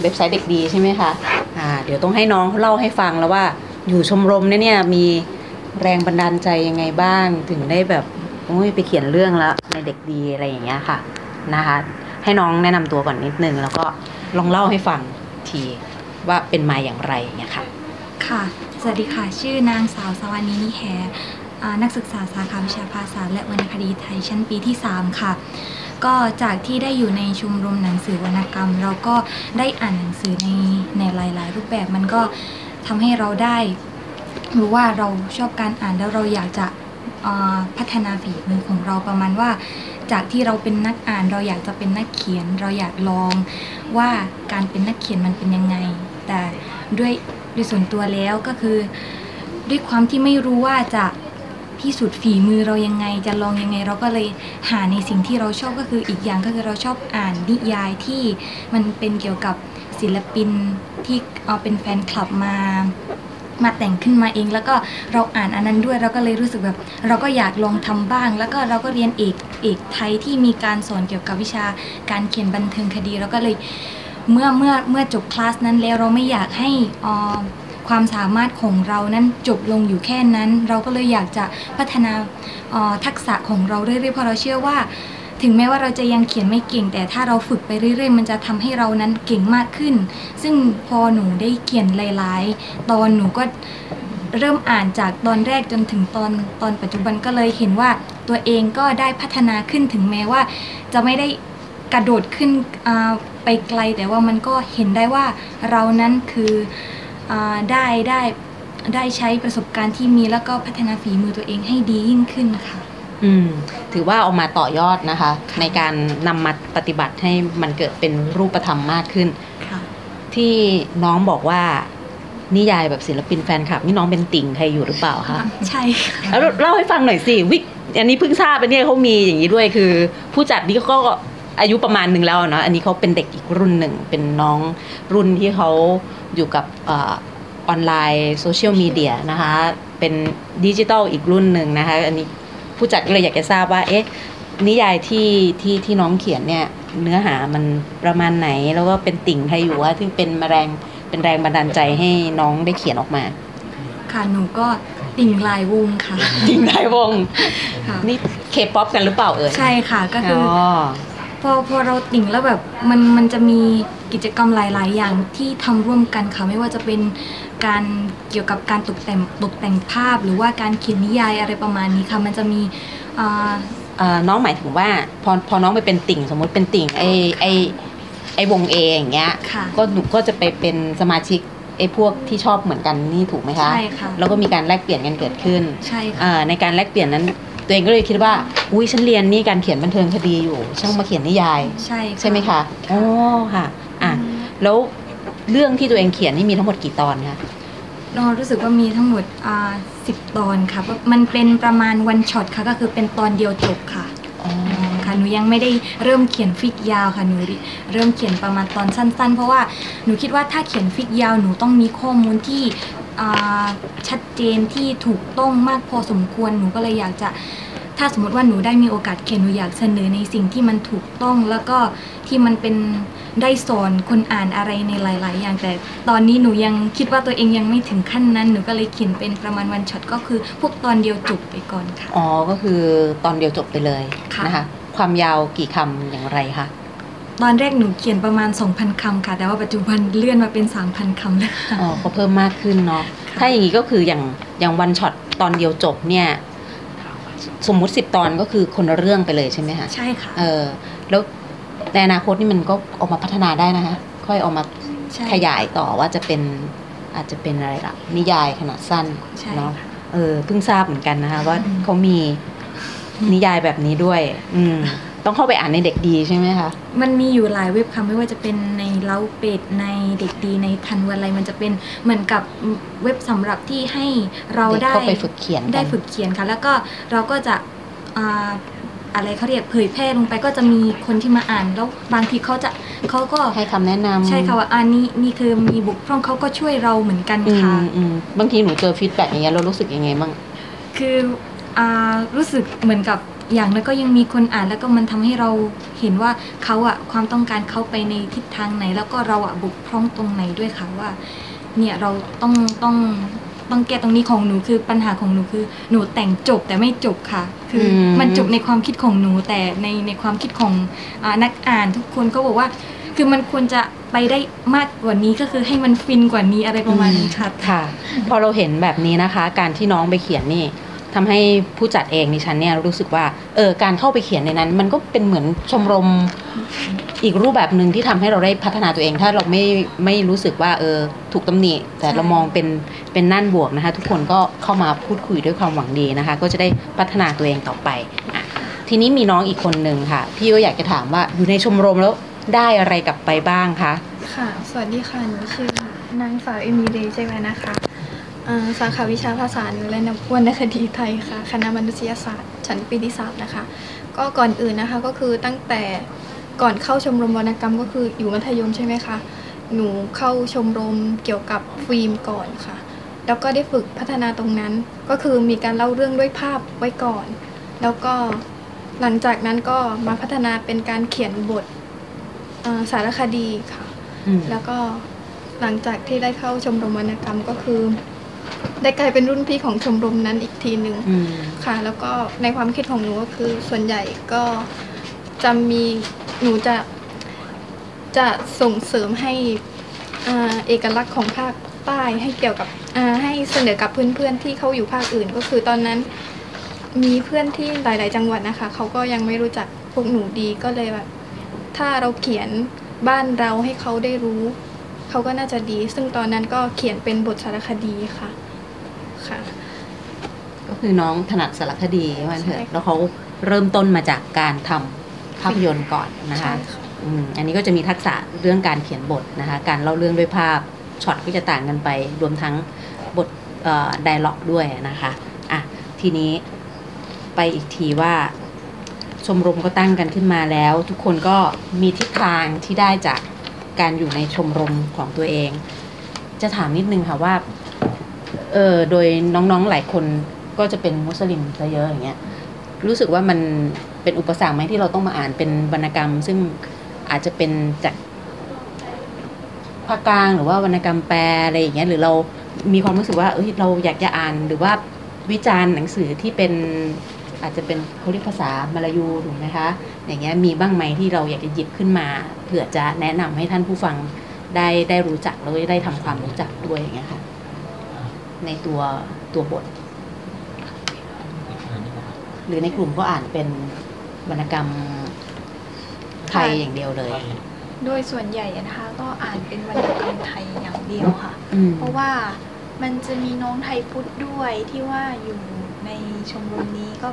เว็บไซต์เด็กดีใช่ไหมคะอ่าเดี๋ยวต้องให้น้องเล่าให้ฟังแล้วว่า อยู่ชมรมเนี่ยเนี่ยมีแรงบันดาลใจยังไงบ้างถึงได้แบบโอ้ยไปเขียนเรื่องแล้วในเด็กดีอะไรอย่างเงี้ยค่ะนะคะ ให้น้องแนะนำตัวก่อนนิดนึงแล้วก็ลองเล่าให้ฟังที ว่าเป็นมาอย่างไรเงี้ยค่ะค่ะ สวัสดีค่ะ ชื่อนางสาวสวานีนิแฮอ่านักศึกษาสาขาวิชาภาษาและวรรณคดีไทยชั้นปีที่ 3 ค่ะ ก็จากที่ได้อยู่ในชมรมหนังสือวรรณกรรม เราก็ได้อ่านหนังสือในในหลาย ๆ รูปแบบมันก็ทำให้เราได้รู้ว่าเราชอบการอ่านแล้วเราอยากจะพัฒนาฝีมือของเราประมาณว่า จากที่เราเป็นนักอ่านเราอยากจะเป็นนักเขียน เราอยากลองว่าการเป็นนักเขียนมันเป็นยังไง แต่ด้วยด้วยส่วนตัวแล้วก็คือ ด้วยความที่ไม่รู้ว่าจะพิสูจน์ฝีมือเรายังไงจะลองยังไง เราก็เลยหาในสิ่งที่เราชอบก็คืออีกอย่างก็คือเราชอบอ่านนิยายที่มันเป็นเกี่ยวกับศิลปินที่เอาเป็นแฟนคลับมามาแต่งขึ้นมาเอง แล้วก็เราอ่านอันนั้นด้วยเราก็เลยรู้สึกแบบ เราก็อยากลองทำบ้าง แล้วก็เราก็เรียนเอกเอกไทยที่มีการสอนเกี่ยวกับวิชาการเขียนบันเทิงคดีเราก็เลย เมื่อเมื่อเมื่อจบคลาสนั้นแล้วเราไม่อยากให้อ่าความสามารถของเรานั้นจบลงอยู่แค่นั้น เราก็เลยอยากจะพัฒนาทักษะของเราเรื่อยๆเพราะเราเชื่อว่า ถึงแม้ว่าเราจะยังเขียนไม่เก่ง แต่ถ้าเราฝึกไปเรื่อยๆ มันจะทำให้เรานั้นเก่งมากขึ้น ซึ่งพอหนูได้เขียนหลาย ๆ ตอนหนูก็เริ่มอ่านจากตอนแรกจนถึงตอนตอนปัจจุบันก็เลยเห็นว่าตัวเองก็ได้พัฒนาขึ้นถึงแม้ว่าจะไม่ได้ กระโดดขึ้นอ่าไปไกล แต่ว่ามันก็เห็นได้ว่าเรานั้นคืออาได้ได้ได้ใช้ประสบการณ์ที่มีแล้วก็พัฒนาฝีมือตัวเองให้ดียิ่งขึ้นค่ะ อืมถือว่าเอามาต่อยอดนะคะ ในการนำมาปฏิบัติให้มันเกิดเป็นรูปธรรมมากขึ้นค่ะที่น้องบอกว่านิยายแบบศิลปินแฟนคลับนี่น้องเป็นติ่งใครอยู่หรือเปล่าคะใช่ค่ะแล้วเล่าให้ฟังหน่อยสิวิอันนี้เพิ่งทราบไปเนี่ยเขามีอย่างนี้ด้วยคือ ผู้จัดนี่ก็ อายุประมาณหนึ่งแล้วเนาะอันนี้เขาเป็นเด็กอีกรุ่นหนึ่ง เป็นน้องรุ่นที่เขาอยู่กับเออออนไลน์โซเชียลมีเดียนะคะ เป็นดิจิทัลอีกรุ่นหนึ่งนะคะ อันนี้ผู้จัดก็เลยอยากจะทราบว่า เอ๊ะ นิยายที่ที่ที่น้องเขียนเนี่ยเนื้อหามันประมาณไหน แล้วก็เป็นติ่งใครอยู่ว่าที่เป็นมาแรงเป็นแรงบันดาลใจให้น้องได้เขียนออกมา ค่ะหนูก็ติ่งหลายวงค่ะ ติ่งหลายวงค่ะนี่เคป๊อปกันหรือเปล่าเอ่ยใช่ค่ะก็คืออ๋ออ พอพอเราติ่งแล้วแบบมันมันจะมีกิจกรรมหลาย ๆ อย่างที่ทำร่วมกันค่ะไม่ว่าจะเป็นการเกี่ยวกับการตกแต่งตกแต่งภาพ หรือว่าการเขียนนิยายอะไรประมาณนี้ค่ะมันจะมีอ่าเอ่อน้องหมายถึงว่าพอพอน้องไปเป็นติ่งสมมุติเป็นติ่งไอไอไอวงเออย่างเงี้ยค่ะ ก็หนูก็จะไปเป็นสมาชิกไอพวกที่ชอบเหมือนกันนี่ถูกไหมคะใช่ค่ะแล้วก็มีการแลกเปลี่ยนกันเกิดขึ้นใช่ค่ะอ่าในการแลกเปลี่ยนนั้น ตัวเองก็เลยคิดว่า อุ้ยฉันเรียนนี่การเขียนบันเทิงคดีอยู่ช่างมาเขียนนิยาย ใช่ใช่ไหมคะอ๋อค่ะอะ แล้วเรื่องที่ตัวเองเขียนนี่มีทั้งหมดกี่ตอนคะเรารู้สึกว่ามีทั้งหมดอ่าสิบตอนค่ะมันเป็นประมาณวันช็อตค่ะก็คือเป็นตอนเดียวจบค่ะอ๋อค่ะหนูยังไม่ได้เริ่มเขียนฟิกยาวค่ะหนูเริ่มเขียนประมาณตอนสั้น ๆ เพราะว่าหนูคิดว่าถ้าเขียนฟิกยาวหนูต้องมีข้อมูลที่อ่า ชัดเจนที่ถูกต้องมากพอสมควรหนูก็เลยอยากจะ ถ้าสมมติว่าหนูได้มีโอกาสเขียนหนูอยากเสนอในสิ่งที่มันถูกต้องแล้วก็ที่มันเป็นได้สอนคนอ่านอะไรในหลาย ๆ อย่างแต่ ตอนนี้หนูยังคิดว่าตัวเองยังไม่ถึงขั้นนั้น หนูก็เลยเขียนเป็นประมาณวันช็อตก็คือ พวกตอนเดียวจบไปก่อนค่ะอ๋อก็คือตอนเดียวจบไปเลยค่ะนะคะความยาวกี่คำอย่างไรคะ ตอนแรกหนูเขียนประมาณ 2,000คำค่ะ แต่ว่าปัจจุบันเลื่อนมาเป็น 3,000คำแล้วค่ะอ๋อก็เพิ่มมากขึ้นเนาะค่ะถ้าอย่างนี้ก็คืออย่างอย่างวันช็อตตอนเดียวจบเนี่ยสมมุติสิบตอนก็คือคนละเรื่องไปเลยใช่ไหมคะใช่ค่ะเออแล้วในอนาคตนี่มันก็ออกมาพัฒนาได้นะคะ ค่อยเออกมาใช่ขยายต่อว่าจะเป็นอาจจะเป็นอะไรล่ะนิยายขนาดสั้นใช่เนาะค่ะเออเพิ่งทราบเหมือนกันนะคะว่าอืมเขามีนิยายแบบนี้ด้วย อืม ต้องเข้าไปอ่านในเด็กดีใช่ไหมคะ มันมีอยู่หลายเว็บค่ะไม่ว่าจะเป็นในเล้าเป็ดในเด็กดีในธัญวลัยอะไรมันจะเป็นเหมือนกับเว็บสำหรับที่ให้เราเด็กได้เข้าไปฝึกเขียนกันได้ฝึกเขียนค่ะ แล้วก็เราก็จะอ่าอะไรเขาเรียกเผยแพร่ลงไปก็จะมีคนที่มาอ่านแล้วบางทีเขาจะเขาก็ให้คำแนะนำใช่ค่ะว่าอันนี้นี่คือมีข้อบกพร่องเขาก็ช่วยเราเหมือนกันอืค่ะมอืมบางทีหนูเจอ feedback อย่างเงี้ยเรารู้สึกยังไงบ้างคืออ่ารู้สึกเหมือนกับ อย่างแล้วก็ยังมีคนอ่านแล้วก็มันทำให้เราเห็นว่าเขาอะความต้องการเขาไปในทิศทางไหน แล้วก็เราอะบุกพร่องตรงไหนด้วยค่ะว่า เนี่ยเราต้องต้องต้องแก้ตรงนี้ของหนูคือปัญหาของหนูคือ หนูแต่งจบแต่ไม่จบค่ะ คืออมมันจบในความคิดของหนูแต่ในในความคิดของอานักอ่านทุกคนก็บอกว่า คือมันควรจะไปได้มากกว่านี้ก็คือให้มันฟินกว่านี้อะไรประมาณนี้ค่ะค่ะ พอเราเห็นแบบนี้นะคะ การที่น้องไปเขียนนี่ ทำให้ผู้จัดเองดิฉันเนี่ยรู้สึกว่าเออการเข้าไปเขียนในนั้น มันก็เป็นเหมือนชมรมอีกรูปแบบหนึ่งที่ทำให้เราได้พัฒนาตัวเอง ถ้าเราไม่ไม่รู้สึกว่าเออถูกตำหนิ แต่เรามองเป็นเป็นนั่นบวกนะคะ ทุกคนก็เข้ามาพูดคุยด้วยความหวังดีนะคะ ก็จะได้พัฒนาตัวเองต่อไปอะทีนี้มีน้องอีกคนหนึ่งค่ะ พี่ก็อยากจะถามว่าอยู่ในชมรมแล้วได้อะไรกลับไปบ้างคะค่ะ สวัสดีค่ะหนูชื่อนางสาวเอมิเดย์ใช่ไหมนะคะ สาขาวิชาภาษาและวรรณคดีไทยค่ะ คณะมนุษยศาสตร์ ชั้นปีที่สามนะคะ ก็ก่อนอื่นนะคะก็คือตั้งแต่ก่อนเข้าชมรมวรรณกรรมก็คืออยู่มัธยมใช่ไหมคะ หนูเข้าชมรมเกี่ยวกับฟิล์มก่อนค่ะ แล้วก็ได้ฝึกพัฒนาตรงนั้น ก็คือมีการเล่าเรื่องด้วยภาพไว้ก่อน แล้วก็หลังจากนั้นก็มาพัฒนาเป็นการเขียนบทอ่าสารคดีค่ะอืมแล้วก็หลังจากที่ได้เข้าชมรมวรรณกรรมก็คือ ได้กลายเป็นรุ่นพี่ของชมรมนั้นอีกทีหนึ่งอืมค่ะ แล้วก็ในความคิดของหนูก็คือส่วนใหญ่ก็จะมีหนูจะจะส่งเสริมให้อ่าเอกลักษณ์ของภาคใต้ให้เกี่ยวกับอ่าให้เสนอกับเพื่อนๆที่เขาอยู่ภาคอื่น ก็คือตอนนั้นมีเพื่อนที่หลาย ๆ จังหวัดนะคะเขาก็ยังไม่รู้จักพวกหนูดีก็เลยแบบถ้าเราเขียนบ้านเราให้เขาได้รู้ เขาก็น่าจะดี ซึ่งตอนนั้นก็เขียนเป็นบทสารคดีค่ะค่ะ ก็คือน้องถนัดสารคดีว่างั้นเถใช่อะค่ะแล้วเขาเริ่มต้นมาจากการทำภาพยนตร์ก่อนนะคะใช่ค่ะอืมอันนี้ก็จะมีทักษะเรื่องการเขียนบทนะคะการเล่าเรื่องด้วยภาพช็อตก็จะต่างกันไปรวมทั้งบทเอ่อไดล็อกด้วยนะคะอะทีนี้ไปอีกทีว่าชมรมก็ตั้งกันขึ้นมาแล้ว ทุกคนก็มีทิศทางที่ได้จาก การอยู่ในชมรมของตัวเอง จะถามนิดนึงค่ะว่าเออโดยน้องๆหลายคนก็จะเป็นมุสลิมซะเยอะอย่างเงี้ยรู้สึกว่ามันเป็นอุปสรรคไหมที่เราต้องมาอ่านเป็นวรรณกรรม ซึ่งอาจจะเป็นจากภาคกลางหรือว่าวรรณกรรมแปลอะไรอย่างเงี้ยหรือเรามีความรู้สึกว่าเอ้ยเราอยากจะอ่านหรือว่าวิจารณ์หนังสือที่เป็นอาจจะเป็นเขาเรียกภาษามลายูถูกไหมคะ อย่างเงี้ยมีบ้างไหมที่เราอยากจะหยิบขึ้นมาเผื่อจะแนะนำให้ท่านผู้ฟังได้ได้รู้จักแล้วก็ได้ทำความรู้จักด้วยอย่างเงี้ยค่ะในตัวตัวบท หรือในกลุ่มก็อ่านเป็นวรรณกรรมไทยอย่างเดียวเลย โดยส่วนใหญ่อะนะคะก็อ่านเป็นวรรณกรรมไทยอย่างเดียวค่ะอืมเพราะว่ามันจะมีน้องไทยพุทธด้วยที่ว่าอยู่ ในชมรมนี้ก็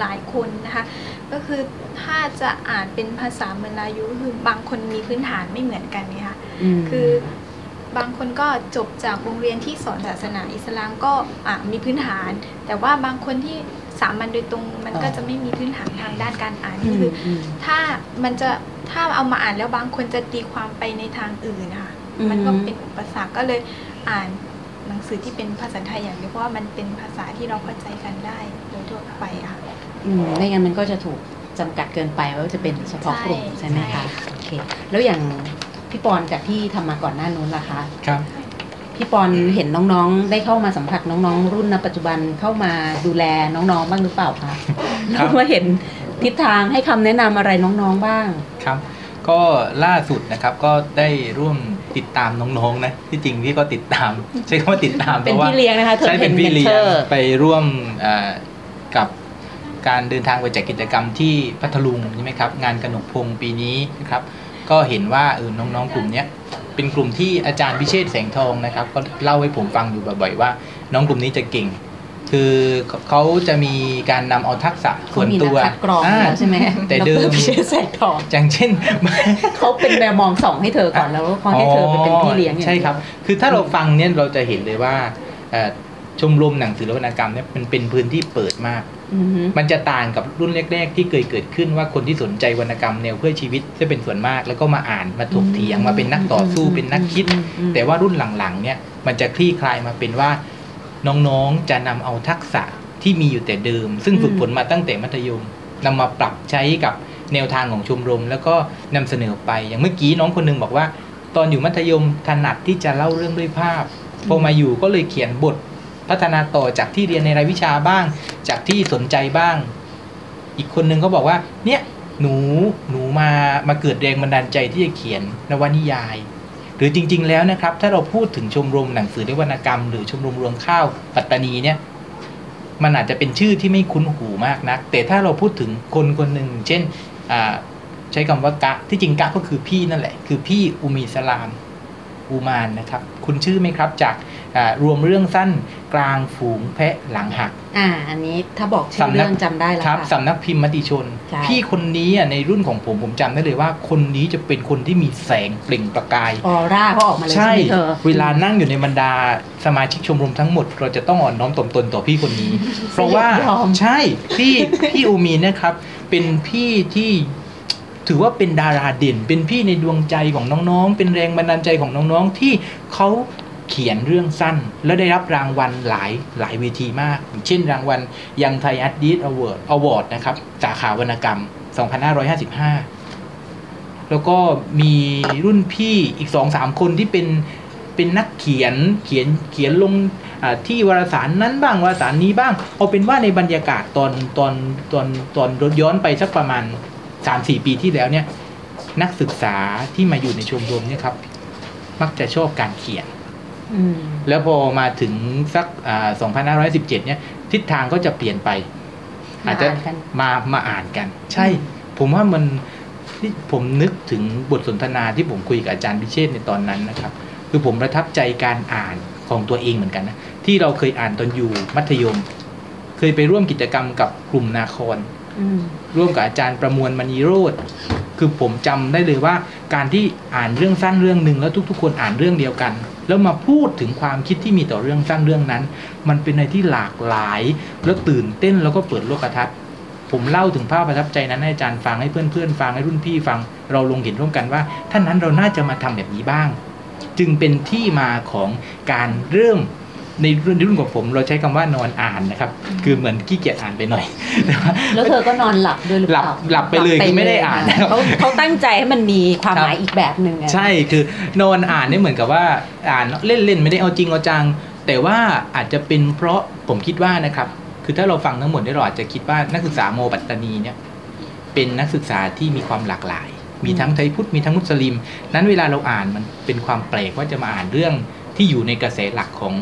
หลายคนนะคะ ก็คือถ้าจะอ่านเป็นภาษามลายูก็คือบางคนมีพื้นฐานไม่เหมือนกันไงคะมคือบางคนก็จบจากโรงเรียนที่สอนศาสนาอิสลามก็อะมีพื้นฐาน แต่ว่าบางคนที่สามัญโดยตรงมันก็จะไม่มีพื้นฐานทางด้านการอ่านอืก็มคืออืมถ้ามันจะถ้าเอามาอ่านแล้วบางคนจะตีความไปในทางอื่นนะคะอืมมันก็เป็นอุปสรรคก็เลยอ่านหนัง สือที่เป็นภาษาไทยอย่างเดียวเพราะว่ามันเป็นภาษาที่เราเข้าใจกันได้โดยทั่วไปอะค่ะอืมไม่งั้นมันก็จะถูกจำกัดเกินไปว่าจะเป็นเฉพาะกลุ่มใช่ใช่ไหมใช่คะค่ะโอเคแล้วอย่างพี่ปอนจากที่ทำมาก่อนหน้านู้นล่ะคะครับพี่ปอนเห็นน้องๆ ได้เข้ามาสัมผัสน้องๆ รุ่นณปัจจุบันเข้ามาดูแลน้องๆ บ้างหรือเปล่าคะครัแล้วบมาเห็นทิศทางให้คำแนะนำอะไรน้องๆบ้างครับ ก็ล่าสุดนะครับก็ได้ร่วม ติดตามน้องๆนะที่จริงพี่ก็ติดตาม ใช้คำว่าติดตามเป็นพราะว่าพี่เลี้ยงนะคะเธอใช่เป็นเป็นพี่เลี้ยง mentor ไปร่วมเอ่อกับการเดินทางไปจัดกิจกรรมที่พัทลุงใช่ไหมครับงานกนกพงปีนี้นะครับก็เห็นว่าเออน้องๆกลุ่มเนี้ยเป็นกลุ่มที่อาจารย์พิเชษฐ์แสงทองนะครับ ก็เล่าให้ผมฟังอยู่บ่อยๆว่า น้องกลุ่มนี้จะเก่ง คือเขาจะมีการนำเอาทักษะส่วนตัวเขามีนักคัดกรองาแล้วใช่ไหมแต่เดิมดรพิเชษฐ์แสงทองอย่างเช่นเขาเป็นแมวมองส่องให้เธอก่อนแล้วเขาให้เธอไปเป็นพี่เลี้ยงอย่างใช่เดียวครับ คือถ้าเราฟังเนี่ยเราจะเห็นเลยว่าเอ่อชมรมหนังสือและวรรณกรรมเนี่ยมันเป็นพื้นที่เปิดมากอือฮึมันจะต่างกับรุ่นแรก ๆ ที่เคยเกิดขึ้นว่าคนที่สนใจวรรณกรรมแนวเพื่อชีวิตจะเป็นส่วนมาก แล้วก็มาอ่านมาถกเถียงมาเป็นนักต่อสู้เป็นนักคิดอืมอืมแต่ว่ารุ่นหลังๆเนี่ยมันจะคลี่คลายมาเป็นว่า น้องๆจะนำเอาทักษะที่มีอยู่แต่เดิม ซึ่งฝึกฝนมาตั้งแต่มัธยมนำมาปรับใช้กับแนวทางของชมรม แล้วก็นำเสนอไปอย่างเมื่อกี้น้องคนหนึงบอกว่า ตอนอยู่มัธยมถนัดที่จะเล่าเรื่องด้วยภาพพอมาอยู่ก็เลยเขียนบทพัฒนาต่อจากที่เรียนในรายวิชาบ้าง จากที่สนใจบ้าง อีกคนนึงก็บอกว่า เนี่ยหนูหนูมามาเกิดแรงบันดาลใจที่จะเขียนนวนิยาย หรือจริง ๆ แล้วนะครับ ถ้าเราพูดถึงชมรมหนังสือและวรรณกรรม หรือชมรมรวงข้าวปัตตานีเนี่ยมันอาจจะเป็นชื่อที่ไม่คุ้นหูมากนัก แต่ถ้าเราพูดถึงคนคนหนึ่งเช่นใช้คำว่ากะที่จริงกะก็คือพี่นั่นแหละ คือพี่อุมีสลามอูมานนะครับ คุณชื่อไหมครับจากรวมเรื่องสั้น กลางฝูงแพะหลังหัก อ่า อันนี้ถ้าบอกชื่อเรื่องจำได้แล้วครับค่ะสำนักพิมพ์มติชนใช่พี่คนนี้อะในรุ่นของผมผมจำได้เลยว่า คนนี้จะเป็นคนที่มีแสงเปล่งประกายออร่าเขาออกมาเลยใช่ใช่ไหมเธอเวลานั่งอยู่ในบรรดาสมาชิกชมรมทั้งหมด เราจะต้องอ่อนน้อมถ่อมตนต่อพี่คนนี้ เพราะว่ายอมใช่พี่พี่อูมีเนี่ยครับ เป็นพี่ที่ถือว่าเป็นดาราเด่น เป็นพี่ในดวงใจของน้องๆ เป็นแรงบันดาลใจของน้องๆ ที่เขา เขียนเรื่องสั้น แล้วได้รับรางวัลหลายหลายเวทีมาก เช่นรางวัล Young Thai Artist Award award นะครับสาขาวรรณกรรม 2555 แล้วก็มีรุ่นพี่อีกสองสามคนที่เป็นเป็นนักเขียนเขียนเขียนลงที่วารสารนั้นบ้างวารสารนี้บ้าง เอาเป็นว่าในบรรยากาศตอนตอนตอนตอนรถย้อนไปสักประมาณสามสี่ปีที่แล้วเนี่ยนักศึกษาที่มาอยู่ในชมรมเนี่ยครับ มักจะชอบการเขียน แล้วพอมาถึงสักอ่า2517เนี่ยทิศทางก็จะเปลี่ยนไป อาจจะมาอ่านกันมามาอ่านกัน ใช่ ผมว่ามันที่ผมนึกถึงบทสนทนาที่ผมคุยกับอาจารย์พิเชษในตอนนั้นนะครับ คือผมประทับใจการอ่านของตัวเองเหมือนกันนะที่เราเคยอ่านตอนอยู่มัธยม เคยไปร่วมกิจกรรมกับกลุ่มนาครอืมร่วมกับอาจารย์ประมวลมณีโรธคือผมจำได้เลยว่า การที่อ่านเรื่องสั้นเรื่องหนึ่งแล้วทุก ๆ คนอ่านเรื่องเดียวกัน แล้วมาพูดถึงความคิดที่มีต่อเรื่องสั้นเรื่องนั้น มันเป็นในที่หลากหลาย แล้วตื่นเต้นแล้วก็เปิดโลกทัศน์ผมเล่าถึงภาพประทับใจนั้นให้อาจารย์ฟังให้เพื่อนๆ ฟังให้รุ่นพี่ฟัง เราลงเห็นร่วมกันว่าท่านนั้นเราน่าจะมาทำแบบนี้บ้าง จึงเป็นที่มาของการเริ่ม ในรุ่นในรุ่นของผม เราใช้คำว่านอนอ่านนะครับ คือเหมือนขี้เกียจอ่านไปหน่อยแต่ว่าแล้วเธอก็นอนหลับด้วยหรือเปล่าหลับหลับไปเลยคือไม่ได้อ่านหลับไปเลยเขาเขาตั้งใจให้มันมีความครับหมายอีกแบบหนึ่งอะใช่คือนอนอ่านเนี่ยเหมือนกับว่าอ่านเล่นๆไม่ได้เอาจริงเอาจัง แต่ว่าอาจจะเป็นเพราะผมคิดว่านะครับ คือถ้าเราฟังทั้งหมดเนี่ยเราอาจจะคิดว่านักศึกษาโมปัตตานีเนี่ยเป็นนักศึกษาที่มีความหลากหลาย มีทั้งไทยพุทธมีทั้งมุสลิม นั้นเวลาเราอ่านมันเป็นความแปลกว่าจะมาอ่านเรื่องที่อยู่ในกระแสหลักของ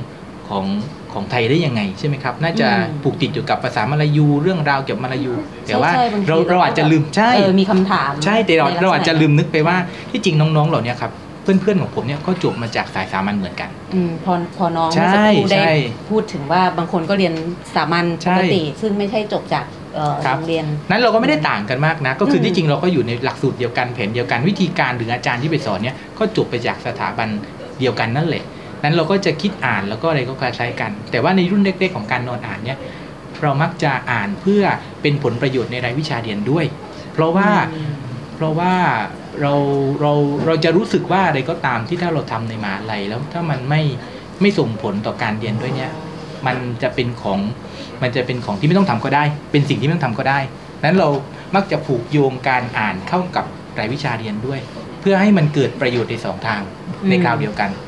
ของของไทยได้ยังไงใช่ไหมครับ น่าจะผูกติดอยู่กับภาษามลายูเรื่องราวเกี่ยวกับมลายู แต่ว่าใช่ใช่บงทีเราเราอาจจะลืมใช่เออมีคำถามใช่แต่เราในลักษณเราอาจจะลืมนึกไปว่าที่จริงน้องๆเหล่านี้ครับเพื่อนๆของผมเนี่ยก็จบมาจากสายสามัญเหมือนกันอืมพอพอน้องใช่เมื่อสักครู่ได้ใช่พูดถึงว่าบางคนก็เรียนสามัญใช่ปกติ ซึ่งไม่ใช่จบจากเอ่อครับโรงเรียน นั้นเราก็ไม่ได้ต่างกันมากนะ ก็คืออมที่จริงเราก็อยู่ในหลักสูตรเดียวกันแผนเดียวกันวิธีการหรืออาจารย์ที่ไปสอนเนี่ยก็จบไปจากสถาบันเดียวกันนั่นแหละ นั้นเราก็จะคิดอ่านแล้วก็อะไรก็คล้ายๆกัน แต่ว่าในรุ่นเล็กๆของการนอนอ่านเนี่ยเรามักจะอ่านเพื่อเป็นผลประโยชน์ในรายวิชาเรียนด้วย เพราะว่าอืมเพราะว่าเราเราเราจะรู้สึกว่าอะไรก็ตามที่ถ้าเราทำในมหาลัยแล้วถ้ามันไม่ไม่ส่งผลต่อการเรียนด้วยเนี่ย มันจะเป็นของมันจะเป็นของที่ไม่ต้องทำก็ได้ เป็นสิ่งที่ไม่ต้องทำก็ได้นั้นเรามักจะผูกโยงการอ่านเข้ากับรายวิชาเรียนด้วย เพื่อให้มันเกิดประโยชน์ในสองทางในคราวเดียวกันอืม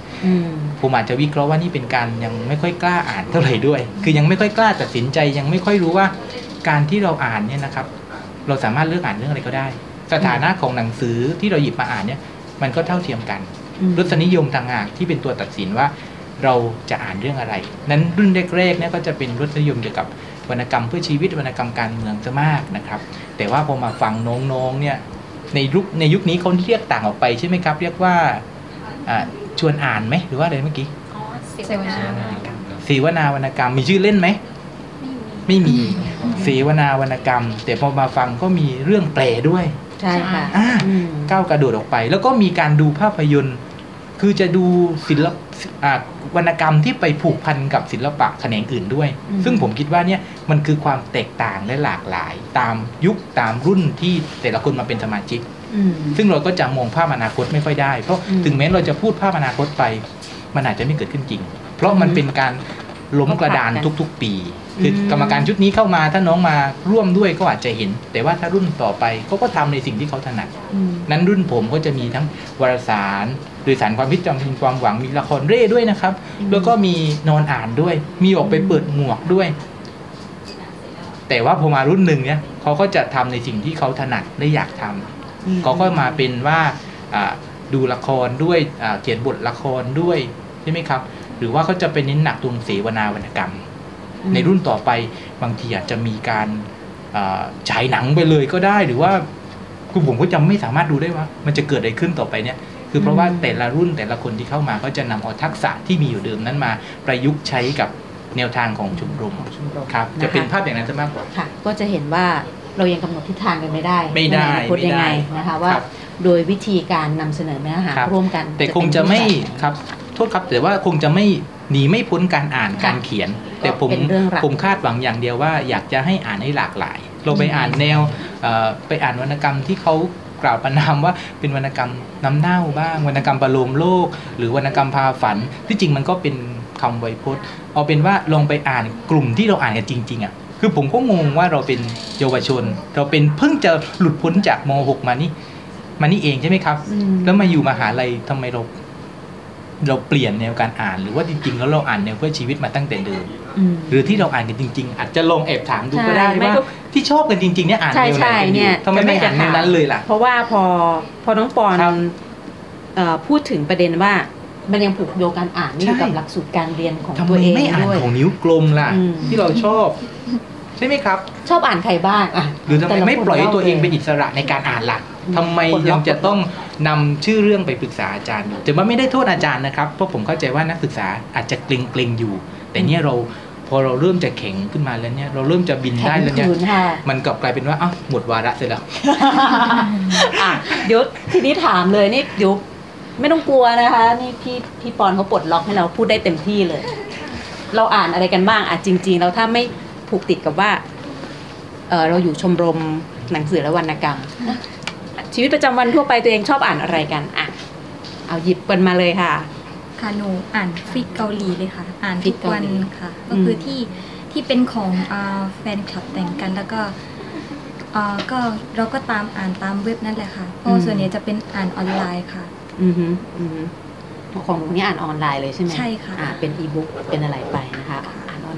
ผมอาจจะวิเคราะห์ว่านี่เป็นการยังไม่ค่อยกล้าอ่านเท่าไหร่ด้วย คือยังไม่ค่อยกล้าตัดสินใจยังไม่ค่อยรู้ว่าการที่เราอ่านเนี่ยนะครับ เราสามารถเลือกอ่านเรื่องอะไรก็ได้ สถานะของหนังสือที่เราหยิบมาอ่านเนี่ยมันก็เท่าเทียมกันอืมรสนิยมต่างหากที่เป็นตัวตัดสินว่าเราจะอ่านเรื่องอะไร นั้นรุ่นแรกๆเนี่ยก็จะเป็นรสนิยมเกี่ยวกับวรรณกรรมเพื่อชีวิตวรรณกรรมการเมืองซะมากนะครับ แต่ว่าพอมาฟังน้องๆเนี่ยในยุคในยุคนี้เขาเรียกต่างออกไปใช่ไหมครับ เรียกว่าอ่า ชวนอ่านไหมหรือว่าอะไรเมื่อกี้อ๋อเสเสววนานาเสวนาวรรณกรรมมีชื่อเล่นไหมไม่มีเสวนาวรรณกรรม แต่พอมาฟังก็มีเรื่องแปลด้วยใช่ค่ะอ่าอืมก้าวกระโดดออกไป แล้วก็มีการดูภาพยนตร์ คือจะดูศิลปอ่าวรรณกรรมที่ไปผูกพันกับศิลปะแขนงอื่นด้วยอืมซึ่งผมคิดว่าเนี่ยมันคือความแตกต่างและหลากหลาย ตามยุคตามรุ่นที่แต่ละคนมาเป็นสมาชิกอืม ซึ่งเราก็จะมองภาพอนาคตไม่ค่อยได้ เพราะอืมถึงแม้เราจะพูดภาพอนาคตไป มันอาจจะไม่เกิดขึ้นจริง เพราะมันเป็นการล้มกระดานทุก ๆ ปีคืออืมกรรมการชุดนี้เข้ามาถ้าน้องมาร่วมด้วยก็อาจจะเห็น แต่ว่าถ้ารุ่นต่อไปเขาก็ทำในสิ่งที่เขาถนัดอืมนั้นรุ่นผมก็จะมีทั้งวารสารโดยสารความคิดจำพินความหวังมีละครเร่ด้วยนะครับอืมแล้วก็มีนอนอ่านด้วย มีออกไปเปิดหมวกด้วย แต่ว่าพอมารุ่นหนึ่งเนี่ยเขาก็จะทำในสิ่งที่เขาถนัดและอยากทำอืม เขาก็มาเป็นว่าอ่าดูละครด้วยอ่าเขียนบทละครด้วยใช่ไหมครับ หรือว่าเขาจะเป็นเน้นหนักตรงเสวนาวรรณกรรมอืมในรุ่นต่อไปบางทีอาจจะมีการอ่าฉายหนังไปเลยก็ได้หรือว่าคือผมก็จำไม่สามารถดูได้ว่า มันจะเกิดอะไรขึ้นต่อไปเนี่ยคือเพราะว่าแต่ละรุ่นแต่ละคนที่เข้ามาก็จะนำเอาทักษะที่มีอยู่เดิมนั้นมาประยุกต์ใช้กับแนวทางของชมรมชมรมครับนะคะจะเป็นภาพอย่างนั้นซะมากกว่าค่ะก็จะเห็นว่า เรายังกำหนดทิศทางกันไม่ได้ไม่ได้ว่าในอนาคตยังไงไม่ได้นะคะว่าครับโดยวิธีการนำเสนอเนื้อหาครับร่วมกัน แต่คงจะไม่ครับโทษครับแต่ว่าคงจะไม่หนีไม่พ้นการอ่านการเขียน แต่ผมเป็นเรื่องหลักผมคาดหวังอย่างเดียวว่า อยากจะให้อ่านให้หลากหลาย เราไปอ่านแนวเอ่อไปอ่านวรรณกรรมที่เขากล่าวประนามว่าเป็นวรรณกรรมน้ำเน่าบ้าง วรรณกรรมประโลมโลก หรือวรรณกรรมพาฝัน ที่จริงมันก็เป็นคำไวยพจน์ เอาเป็นว่าลองไปอ่านกลุ่มที่เราอ่านกันจริง ๆอะ คือผมก็งงว่าเราเป็นเยาวชน เราเป็นเพิ่งจะหลุดพ้นจากม .6 มานี่มานี่เองใช่ไหมครับอืมแล้วมาอยู่มหาลัยทำไมเรา เราเปลี่ยนแนวการอ่าน หรือว่าจริงๆแล้วเราอ่านแนวเพื่อชีวิตมาตั้งแต่เดิมอืมหรือที่เราอ่านกันจริง ๆ อาจจะลองแอบถามดูใช่ก็ได้ไม่ว่าก็ที่ชอบกันจริงๆเนี่ยอ่านใช่แนวไหนใช่กันอเนี่ยู่ยทำไมไม่อ่านแนวนั้นเลยล่ะ เพราะว่าพอพอน้องปอนครับเอ่อพูดถึงประเด็นว่ามันยังผูกโยงการอ่านนี่อยู่ใช่กับหลักสูตรการเรียนของทำตัวไมเองไม่อ่านด้วยของนิ้วกลมล่ะอืมที่เราชอบ ใช่ไหมครับ ชอบอ่านใครบ้างอะหรือทำไมแต่ละไม่คนปล่อยให้ตัวเองล่าเป็นอิสระในการอ่านล่ะอืมทำไมคนละยังจะต้องนำชื่อเรื่องไปปรึกษาอาจารย์อยู่แต่ว่าไม่ได้โทษอาจารย์นะครับ เพราะผมเข้าใจว่านักศึกษาอาจจะเกรงเกรงๆอยู่ แต่เนี่ยเราพอเราเริ่มจะแข็งขึ้นมาแล้วเนี่ยเราเริ่มจะบินได้แล้วเนี่ยแข็งขืนค่ะมันกลับกลายเป็นว่าอ้าวหมดวาระเสร็จแล้วอะเดี๋ยวทีนี้ถามเลยนี่เดี๋ยวไม่ต้องกลัวนะคะ นี่พี่พี่ปอนเขาปลดล็อกให้เราพูดได้เต็มที่เลย เราอ่านอะไรกันบ้างอะจริงๆแล้วถ้าไม่ ผูกติดกับว่าเออเราอยู่ชมรมหนังสือและวรรณกรรม ชีวิตประจำวันทั่วไปตัวเองชอบอ่านอะไรกันอะเอาหยิบกันมาเลยค่ะค่ะหนูอ่านฟิกเกาหลีเลยค่ะ อ่านฟิทุกกเกาวันหลีค่ะอืก็มคือที่ที่เป็นของอ่าแฟนคลับแต่งกันแล้วก็อ่าก็เราก็ตามอ่านตามเว็บนั่นแหละค่ะเพราะส่วนใหญ่จะเป็นอ่านออนไลน์ค่ะ อือฮึอือฮึของหนูนี่อ่านออนไลน์เลยใช่ไหมใช่ค่ะอ่าเป็นอีบุ๊กเป็นอะไรไปนะคะ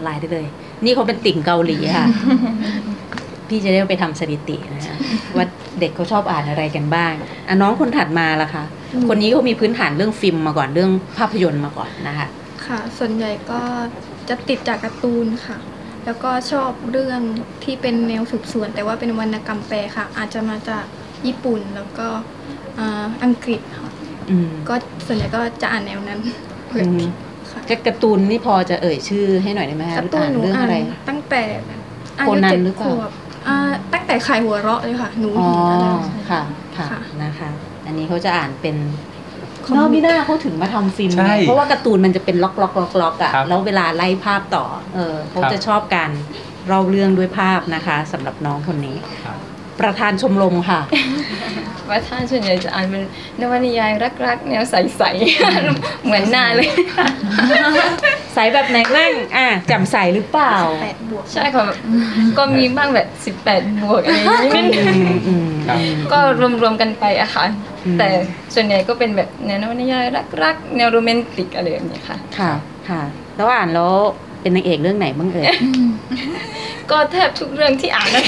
อ่านออนไลน์ได้เลย นี่เขาเป็นติ่งเกาหลีค่ะ พี่จะได้ไปทำสถิตินะคะว่าเด็กเขาชอบอ่านอะไรกันบ้างอะน้องคนถัดมาล่ะคะคนนี้เขามีพื้นฐานเรื่องฟิล์มมาก่อนเรื่องภาพยนตร์มาก่อนนะคะ ค่ะ ส่วนใหญ่ก็จะติดจากการ์ตูนค่ะ แล้วก็ชอบเรื่องที่เป็นแนวสืบสวน แต่ว่าเป็นวรรณกรรมแปลค่ะ อาจจะมาจากญี่ปุ่นแล้วก็อ่าอังกฤษค่ะอืมก็ส่วนใหญ่ก็จะอ่านแนวนั้นอืม ค่ะก็การ์ตูนนี่พอจะเอ่ยชื่อให้หน่อยได้ไหมคะการ์ตูนหนูเรื่องอ่าอะนไร ตั้งแต่อาโคยุนันเจ็ดหรือเปขล่าวบอ่าตั้งแต่ไข่หัวเราะเลยค่ะ หนูอ๋อหินอะไรค่ะค่ะค่ะนะคะ อันนี้เขาจะอ่านเป็นคอมมิกนอกมิน่าเขาถึงมาทำฟิล์มใช่ไงเพราะว่าการ์ตูนมันจะเป็นล็อกล็อกล็อกล็อกอะครับแล้วเวลาไล่ภาพต่อเออเขาครับจะชอบการเล่าเรื่องด้วยภาพนะคะสำหรับน้องคนนี้ครับ ประธานชมรมค่ะว่าท่านส่วนใหญ่จะอ่านเป็นนวนิยายรักๆ แนวใสๆ เหมือนหน้าเลยใสแบบไหนนั่งอะแจ่มใสหรือเปล่าแปดบวกใช่ค่ะแบบก็มีบ้างแบบ 18 บวกอะไรอย่างนี้นิดนึงอืมอืมครับ ก็รวมๆกันไปอะค่ะ อืม แต่ส่วนใหญ่ก็เป็นแบบแนวนวนิยายรักๆ แนวโรแมนติกอะไรแบบนี้ค่ะ ค่ะ ค่ะ แล้วอ่านแล้วเป็นนางเอกเรื่องไหนบ้างเอ่ย ก็แทบทุกเรื่องที่อ่านนะ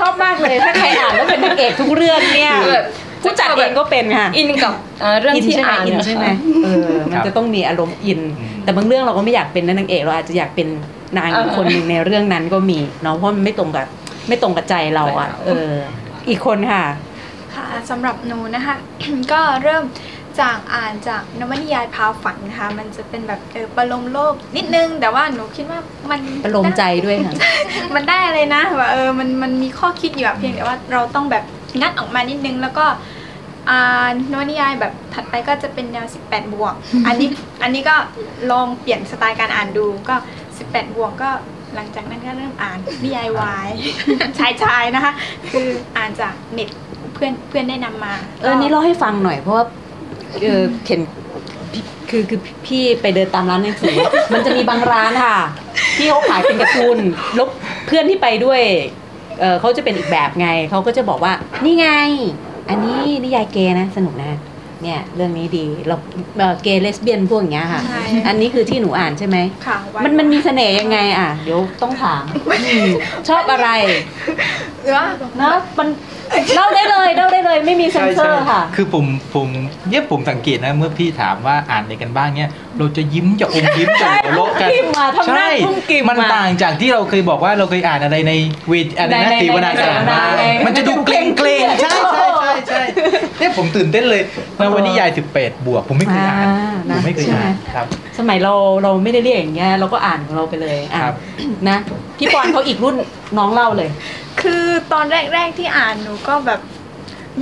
ชอบมากเลยถ้าใครอ่านแล้วเป็นนางเอกทุกเรื่องเนี่ยคือแบบผู้จัดเองก็เป็นค่ะอินกับเอ่อเรื่องที่ใช่ไหมอ่านอินอะใช่ไหมค่ะเออมันครับจะต้องมีอารมณ์อินอืมแต่บางเรื่องเราก็ไม่อยากเป็นนางเอกเราอาจจะอยากเป็นนางอีกคนหนึ่งในเรื่องนั้นก็มีเนาะเพราะมันไม่ตรงกับไม่ตรงกับใจเราอะเอออีกคนค่ะ ค่ะสำหรับหนูนะคะ ก็เริ่ม จากอ่านจากนวนิยายพาฝันนะคะมันจะเป็นแบบเออประโลมโลกนิดนึง แต่ว่าหนูคิดว่ามันประโลมใจด้วยค่ะ มันได้เลยนะว่าเออมันมันมีข้อคิดอยู่อะเพียงแต่ว่าเราต้องแบบงัดออกมานิดนึงแล้วก็อ่านวนิยายแบบถัดไปก็จะเป็นแนว 18 บวก อันนี้อันนี้ก็ลองเปลี่ยนสไตล์การอ่านดูก็ 18 บวกก็หลังจากนั้นก็เริ่มอ่านนิยายวายชายชายๆนะคะ คืออ่านจากเน็ตเพื่อนเพื่อนได้นำมา เออนี่เล่าให้ฟังหน่อยเพราะว่า เออเห็นคือคือพี่ไปเดินตามร้านหนังสือ มันจะมีบางร้านค่ะ ที่เขาขายเป็นการ์ตูนแล้วเพื่อนที่ไปด้วยเออเขาจะเป็นอีกแบบไงเขาก็จะบอกว่า นี่ไง อันนี้นิยายเกนะสนุกนะ เนี่ยเรื่องนี้ดีเราเอ่อเกย์เลสเบี้ยนพวกอย่างเงี้ยค่ะใช่อันนี้คือที่หนูอ่านใช่ไหมค่ะมันมันมีเสน่ห์ยังไงอะเดี๋ยวต้องถามอืมชอบอะไรหรือว่าเนอะมันเล่าได้เลยเล่าได้เลยไม่มีเซ็นเซอร์ค่ะ คือผมผมเนี่ยผมสังเกตนะเมื่อพี่ถามว่าอ่านอะไรกันบ้างเนี่ย เราจะยิ้มจะอมยิ้มจะหัวเราะกันยิ้มมาทำหน้าใช่กุ้งกิ่มมันมาต่างจากที่เราเคยบอกว่าเราเคยอ่านอะไรในเวทอะไรในนะในสีวรรณกรรมในในมาในมันจะดูเกรงเกรงๆใช่ใช่ใช่ใช่เนี่ยผมตื่นเต้นเลยนวนิยาย18บวกผมไม่เคยอ่านอ่าผนะมไม่เคยใช่ไหมอ่านครับสมัยเราเราไม่ได้เรียกอย่างเงี้ยเราก็อ่านของเราไปเลยอะครับนะพี่ปอนเขาอีกรุ่นน้องเล่าเลย คือตอนแรก ๆที่อ่านหนูก็แบบ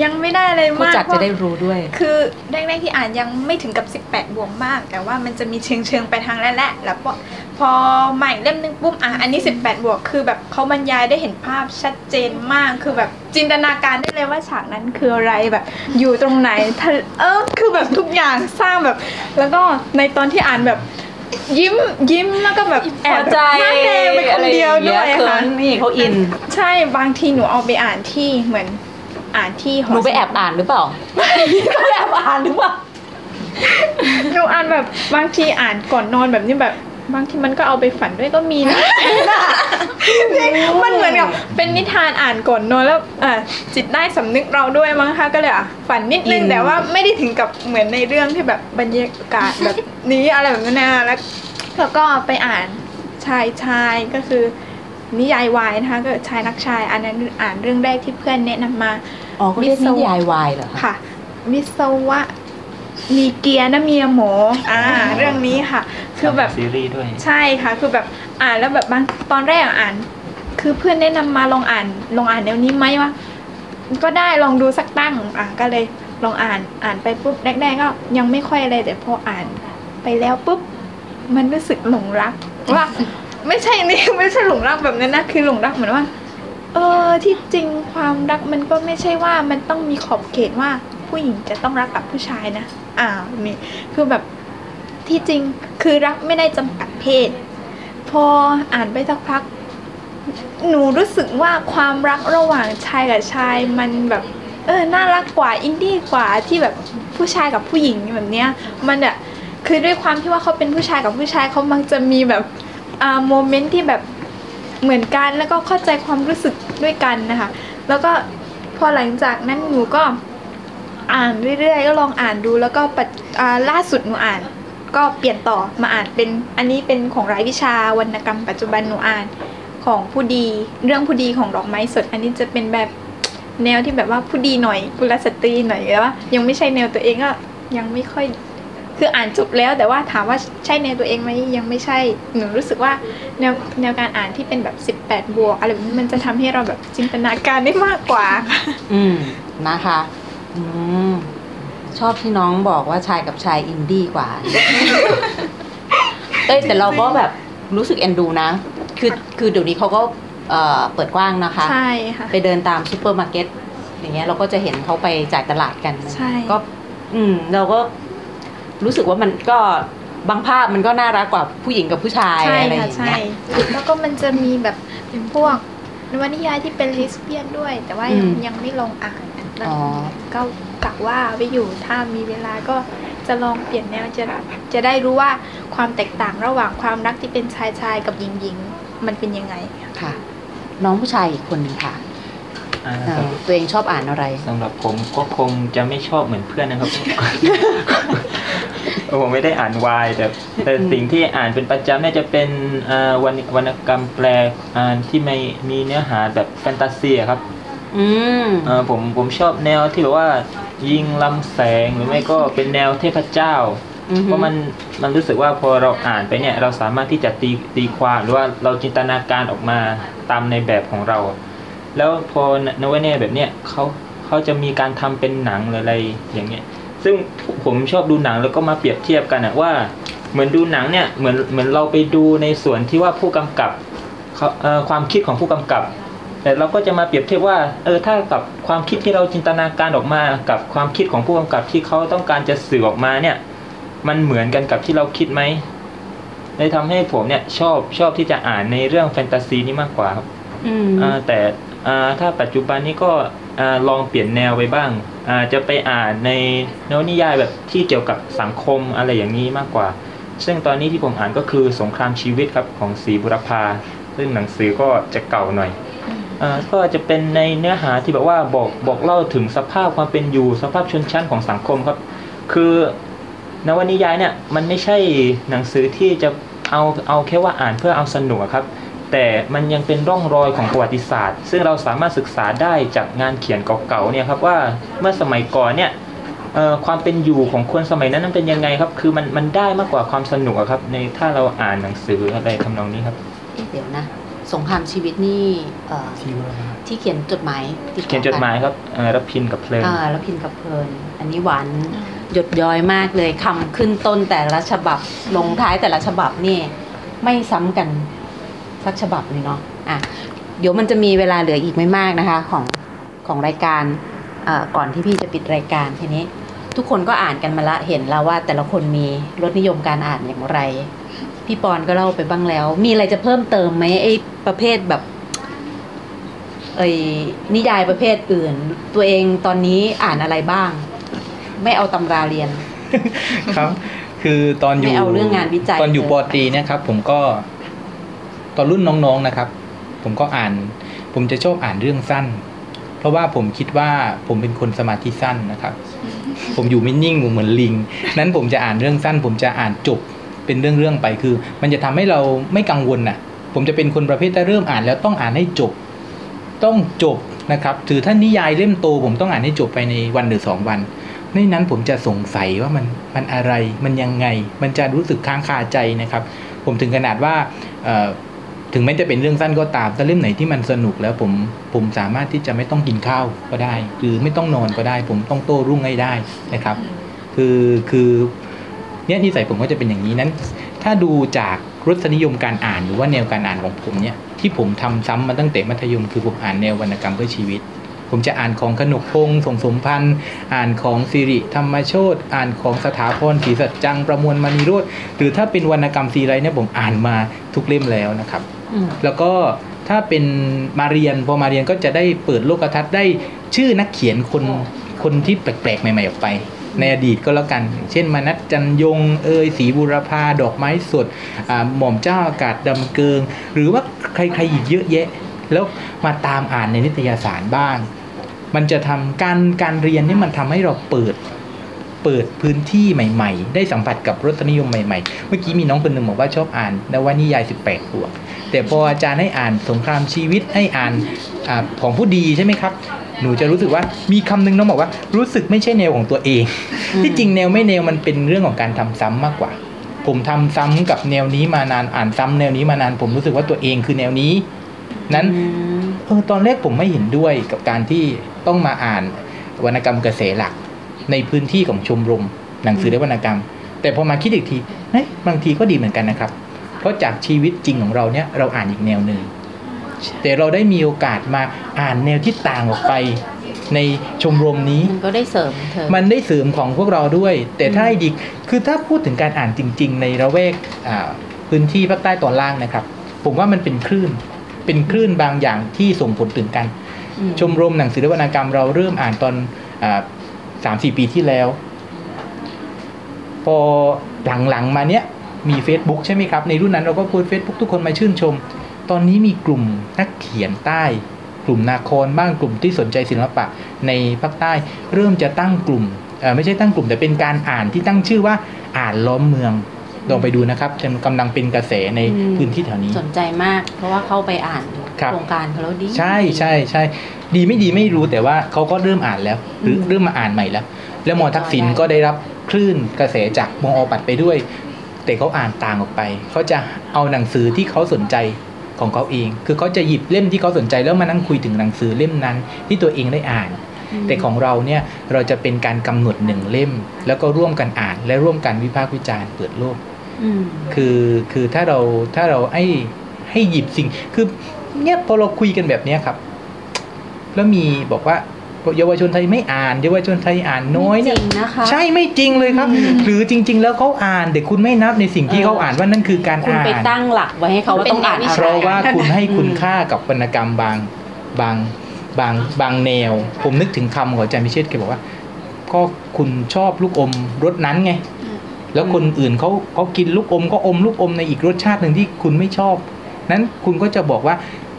ยังไม่ได้เลยผู้มากจัดจะได้รู้ด้วย คือแรกๆที่อ่านยังไม่ถึงกับ 18 บวกมาก แต่ว่ามันจะมีเชิงเชิงๆไปทางนั้นแหละแล้วพอพอใหม่เล่มนึงปุ๊บอะอันนี้ 18 บวกคือแบบเขาบรรยายได้เห็นภาพชัดเจนมากคือแบบจินตนาการได้เลยว่าฉากนั้นคืออะไรแบบ อยู่ตรงไหนทะเออคือแบบทุกอย่างสร้างแบบ แล้วก็ในตอนที่อ่านแบบยิ้มยิ้มแล้วก็แบบแอบพอใจหน้าแดงไปคนเดียวด้วยอะไรอย่างเงี้ยค่ะเขินนี่เขาอิน ใช่บางทีหนูเอาไปอ่านที่เหมือน อ่านที่หนูไปแอบอ่านหรือเปล่าหนูไปแอบอ่านหรือเปล่าหนูอ่านแบบบางทีอ่านก่อนนอนแบบนี้แบบบางทีมันก็เอาไปฝันด้วยก็มีนะ มันเหมือนกับเป็นนิทานอ่านก่อนนอนแล้วอะจิตได้สำนึกเราด้วยมั้งคะก็เลยอะฝันนิดนึงอินแต่ว่าไม่ได้ถึงกับเหมือนในเรื่องที่แบบบรรยากาศแบบนี้อะไรแบบนั้นนะแล้วแล้วก็ไปอ่านชายชายก็คือนิยายวายนะคะก็ชายรักชาย อันนั้นอ่านเรื่องแรกที่เพื่อนแนะนำมา อ๋อเขาเรียกนิยายวายเหรอคะค่ะ วิศวะ มีเกียร์นะเมียหมออ่า เรื่องนี้ค่ะ คือแบบซีรีส์ด้วย ใช่ค่ะ คือแบบอ่านแล้วแบบบางตอนแรกอะอ่าน คือเพื่อนแนะนำมาลองอ่านลองอ่านแนวนี้ไหมวะก็ได้ลองดูสักตั้ง อะก็เลยลองอ่านอ่านไปปุ๊บแรกๆก็ยังไม่ค่อยอะไรแต่พออ่านไปแล้วปุ๊บ มันรู้สึกหลงรักว่า ไม่ใช่นี่ไม่ใช่หลงรักแบบนั้นนะคือหลงรักเหมือนว่า เออที่จริงความรักมันก็ไม่ใช่ว่ามันต้องมีขอบเขตว่าผู้หญิงจะต้องรักกับผู้ชายนะอ่านี่คือแบบที่จริงคือรักไม่ได้จำกัดเพศ พออ่านไปสักพัก หนูรู้สึกว่าความรักระหว่างชายกับชายมันแบบเออน่ารักกว่าอินดี้กว่าที่แบบผู้ชายกับผู้หญิงแบบเนี้ยมันอะคือด้วยความที่ว่าเขาเป็นผู้ชายกับผู้ชายเขามักจะมีแบบอ่าโมเมนต์ที่แบบ เหมือนกันแล้วก็เข้าใจความรู้สึกด้วยกันนะคะ แล้วก็พอหลังจากนั้นหนูก็อ่านเรื่อยๆก็ลองอ่านดูแล้วก็ปัจล่าสุดหนูอ่าน ก็เปลี่ยนต่อมาอ่านเป็นอันนี้เป็นของรายวิชาวรรณกรรมปัจจุบันหนูอ่านของผู้ดีเรื่องผู้ดีของดอกไม้สด อันนี้จะเป็นแบบแนวที่แบบว่าผู้ดีหน่อยกุลสตรีหน่อยแต่ว่ายังไม่ใช่แนวตัวเองก็ยังไม่ค่อย คืออ่านจบแล้วแต่ว่าถามว่าใช่แนวตัวเองไหมยังไม่ใช่หนูรู้สึกว่าแนวแนวการอ่านที่เป็นแบบ 18 บวกอะไรแบบนี้มันจะทำให้เราแบบจินตนาการได้มากกว่าอืมนะคะอืมชอบที่น้องบอกว่าชายกับชายอินดี้กว่า เอ้ยแต่เราก็แบบรู้สึกเอ็นดูนะ คือคือเดี๋ยวนี้เขาก็เอ่อเปิดกว้างนะคะ ใช่ค่ะ ไปเดินตามซูเปอร์มาร์เก็ตอย่างเงี้ยเราก็จะเห็นเขาไปจ่ายตลาดกันใช่ก็ อืม เราก็ รู้สึกว่ามันก็บางภาพมันก็น่ารักกว่าผู้หญิงกับผู้ชายใช่อะไรอค่ะย่างใช่เงี้ยแล้วก็มันจะมีแบบพวกนวนิยายที่เป็นลิสเบียนด้วย แต่ว่ายังยังไม่ลองอ่านแล้วอ๋อก็กะว่าไว้อยู่ถ้ามีเวลาก็จะลองเปลี่ยนแนวจะจะได้รู้ว่าความแตกต่างระหว่างความรักที่เป็นชายชายกับหญิงหญิงมันเป็นยังไงค่ะ น้องผู้ชายอีกคนหนึงค่ะ อ่าเอ่อตัวเองชอบอ่านอะไรสำหรับผมก็คงจะไม่ชอบเหมือนเพื่อนนะครับผมไม่ได้อ่านวายแต่แต่สิ่งที่อ่านเป็นประจำเนี่ยจะเป็นอ่าวรรณวรรณกรรมแปลอ่านที่ไม่มีเนื้อหาแบบแฟนตาซีอะครับอืมเอ่อผมผมชอบแนวที่แบบว่า ยิงลำแสงหรือไม่ก็เป็นแนวเทพเจ้าอือฮึเพราะมันมันรู้สึกว่าพอเราอ่านไปเนี่ย เราสามารถที่จะตีตีความหรือว่าเราจินตนาการออกมาตามในแบบของเรา แล้วพอนวเนียแบบเนี้ยเขาเขาจะมีการทำเป็นหนังหรืออะไรอย่างเงี้ย ซึ่งผมชอบดูหนังแล้วก็มาเปรียบเทียบกันอะว่า เหมือนดูหนังเนี่ยเหมือนเหมือนเราไปดูในส่วนที่ว่าผู้กำกับเขาเอ่อความคิดของผู้กำกับ แต่เราก็จะมาเปรียบเทียบว่าเออถ้ากับความคิดที่เราจินตนาการออกมา กับความคิดของผู้กำกับที่เขาต้องการจะสื่อออกมาเนี่ยมันเหมือนกันกับที่เราคิดไหมเลยทำให้ผมเนี่ยชอบชอบที่จะอ่านในเรื่องแฟนตาซีนี่มากกว่าครับอืมอ่าแต่อ่า ถ้าปัจจุบันนี้ก็อลองเปลี่ยนแนวไปบ้างาจะไปอ่านในนวนิยายแบบที่เกี่ยวกับสังคมอะไรอย่างนี้มากกว่า ซึ่งตอนนี้ที่ผมอ่านก็คือสงครามชีวิตครับของศรีบุรพาซึ่งหนังสือก็จะเก่าหน่อยก็จะเป็นในเนื้อหาที่แบบว่าบอกบอกเล่าถึงสภาพความเป็นอยู่สภาพชนชั้นของสังคมครับ คือนวนิยายเนี่ยมันไม่ใช่หนังสือที่จะเอาเอาแค่ว่าอ่านเพื่อเอาสนุกครับ แต่มันยังเป็นร่องรอยของประวัติศาสตร์ ซึ่งเราสามารถศึกษาได้จากงานเขียนเก่าๆเนี่ยครับว่าเมื่อสมัยก่อนเนี่ยเอ่อความเป็นอยู่ของคนสมัยนั้นนั้นเป็นยังไงครับ คือมันมันได้มากกว่าความสนุกอะครับ ในถ้าเราอ่านหนังสืออะไรทำนองนี้ครับเอ๊ะเดี๋ยวนะสงครามชีวิตนี่เอ่อที่เขียนจดหมายติต่อเขียนจดหมายครับเอ่อรับพินกับเพลินอ่าแล้วพินกับเพลิน อันนี้หวานหยดย้อยมากเลยคำขึ้นต้นแต่ละฉบับลงท้ายแต่ละฉบับนี่ไม่ซ้ำกัน สักฉบับเลยเนาะอะเดี๋ยวมันจะมีเวลาเหลืออีกไม่มากนะคะของของรายการเอ่อก่อนที่พี่จะปิดรายการทีนี้ ทุกคนก็อ่านกันมาละเห็นแล้วว่าแต่ละคนมีรสนิยมการอ่านอย่างไร พี่ปอนก็เล่าไปบ้างแล้ว มีอะไรจะเพิ่มเติมไหมไอ้ประเภทแบบเอ้ยนิยายประเภทอื่น ตัวเองตอนนี้อ่านอะไรบ้าง ไม่เอาตำราเรียน ครับ คือตอนอยู่ไม่เอาเรื่องงานวิจัยตอนอยู่เลยปอตรีเนะครับ ผมก็ ตอนรุ่นน้องๆนะครับ ผมก็อ่าน ผมจะชอบอ่านเรื่องสั้น เพราะว่าผมคิดว่าผมเป็นคนสมาธิสั้นนะครับ ผมอยู่ไม่นิ่งผมเหมือนลิง นั้นผมจะอ่านเรื่องสั้น ผมจะอ่านจบเป็นเรื่องๆไปคือ มันจะทำให้เราไม่กังวลน่ะ ผมจะเป็นคนประเภทถ้าเริ่มอ่านแล้วต้องอ่านให้จบ ต้องจบนะครับถือถ้านิยายเล่มโต ผมต้องอ่านให้จบไปในวันหรือสองวันในนั้นผมจะสงสัยว่ามันมันอะไรมันยังไง มันจะรู้สึกค้างคาใจนะครับ ผมถึงขนาดว่า ถึงแม้จะเป็นเรื่องสั้นก็ตามแต่เล่มไหนที่มันสนุกแล้วผมผมสามารถที่จะไม่ต้องกินข้าวก็ได้ หรือไม่ต้องนอนก็ได้ ผมต้องโต้รุ่งให้ได้นะครับ คือคือเนี่ยนิสัยผมก็จะเป็นอย่างนี้นั้น ถ้าดูจากรสนิยมการอ่านหรือว่าแนวการอ่านของผมเนี่ยที่ผมทำซ้ำมาตั้งแต่มัธยมคือผมอ่านแนววรรณกรรมเพื่อชีวิต ผมจะอ่านของขนกพงษ์สงสมพันธ์ อ่านของสิริธรรมโชตอ่านของสถาพรศรีสัจจังประมวลมณีโรธหรือถ้าเป็นวรรณกรรมซีไรเนี่ยผมอ่านมาทุกเล่มแล้วนะครับ แล้วก็ถ้าเป็นมาเรียนพอมาเรียนก็จะได้เปิดโลกทัศน์ได้ชื่อนักเขียนคนคนที่แปลกๆ ใหม่ ๆ ออกไป ในอดีตก็แล้วกัน เช่น มานัทจันยง เอยศรีบุรพาดอกไม้สดอ่าหม่อมเจ้าอากาศดำเกิง หรือว่าใครๆอีกเยอะแยะ แล้วมาตามอ่านในนิตยสารบ้าง มันจะทำการการเรียนนี่มันทำให้เราเปิดเปิดพื้นที่ใหม่ ๆ ได้สัมผัสกับรสนิยมใหม่ ๆ เมื่อกี้มีน้องคนหนึ่งบอกว่าชอบอ่านนวนิยาย 18บวก แต่พออาจารย์ให้อ่านสงครามชีวิตให้อ่านอาของผู้ดีใช่ไหมครับ หนูจะรู้สึกว่ามีคำหนึงน้องบอกว่ารู้สึกไม่ใช่แนวของตัวเองอืมที่จริงแนวไม่แนวมันเป็นเรื่องของการทำซ้ำมากกว่า ผมทำซ้ำกับแนวนี้มานานอ่านซ้ำแนวนี้มานาน ผมรู้สึกว่าตัวเองคือแนวนี้ นั้นอืมเออตอนแรกผมไม่เห็นด้วยกับการที่ต้องมาอ่านวรรณกรรมกระแสหลัก ในพื้นที่ของชมรม หนังสือและวรรณกรรม แต่พอมาคิดอีกทีเฮ้ยบางทีก็ดีเหมือนกันนะครับ เพราะจากชีวิตจริงของเราเนี่ยเราอ่านอีกแนวหนึ่งแต่เราได้มีโอกาสมาอ่านแนวที่ต่างออกไปในชมรมนี้มันก็ได้เสริมเธอมันได้เสริมของพวกเราด้วย แต่ถ้าให้ดีคือถ้าพูดถึงการอ่านจริง ๆ ในระแวกอ่าพื้นที่ภาคใต้ตอนล่างนะครับ ผมว่ามันเป็นคลื่น เป็นคลื่นบางอย่างที่ส่งผลถึงกันอืมชมรมหนังสือและวรรณกรรมเราเริ่มอ่านตอนสามสี่ปีที่แล้ว พอหลังๆมาเนี้ย มี Facebook ใช่ไหมครับ ในรุ่นนั้นเราก็โพสเฟซบุ๊กทุกคนมาชื่นชม ตอนนี้มีกลุ่มนักเขียนใต้ กลุ่มนาครบ้างกลุ่มที่สนใจศิลปะในภาคใต้ เริ่มจะตั้งกลุ่มเอ่อไม่ใช่ตั้งกลุ่มแต่เป็นการอ่านที่ตั้งชื่อว่าอ่านล้อมเมืองลองไปดูนะครับกำลังเป็นกระแสในอืมพื้นที่แถวนี้ สนใจมาก เพราะว่าเข้าไปอ่านครับโครงการเขาแล้วดี ใช่ใช่ใช่ดีไม่ดีไม่รู้แต่ว่าเขาก็เริ่มอ่านแล้ว หรืออืมเริ่มมาอ่านใหม่แล้ว แล้วมอทักษิณได้ก็ได้รับคลื่นกระแสจากมอปัดไปด้วย แต่เขาอ่านต่างออกไป เขาจะเอาหนังสือที่เขาสนใจของเขาเอง คือเขาจะหยิบเล่มที่เขาสนใจแล้วมานั่งคุยถึงหนังสือเล่มนั้น ที่ตัวเองได้อ่านมแต่ของเราเนี่ยเราจะเป็นการกำหนดหนึ่งเล่ม แล้วก็ร่วมกันอ่าน และร่วมกันวิพากษ์วิจารณ์เปิดโลกอืมคือคือถ้าเราถ้าเราให้ให้หยิบสิ่งคือเนี่ยพอเราคุยกันแบบเนี้ยครับ แล้วมีบอกว่า เยาวชนไทยไม่อ่าน เยาวชนไทยอ่านน้อยเนี่ยไม่จริงนะคะใช่ไม่จริงเลยครับอืมหรือจริง ๆ แล้วเขาอ่านแต่คุณไม่นับในสิ่งที่เออเขาอ่านว่านั่นคือการคุณอ่าไปนตั้งหลักไว้ให้เขาว่าต้องอ่านอะเพไรราะว่าคุณให้คุณอืมค่ากับวรรณกรรมบางบางบางบางแนว ผมนึกถึงคำของอาจารย์พิเชษฐ์แกบอกว่า ก็คุณชอบลูกอมรสนั้นไง แล้วคนอื่นเขาเขากินลูกอมก็อมลูกอมในอีกรสชาติหนึ่งที่คุณไม่ชอบ นั้นคุณก็จะบอกว่า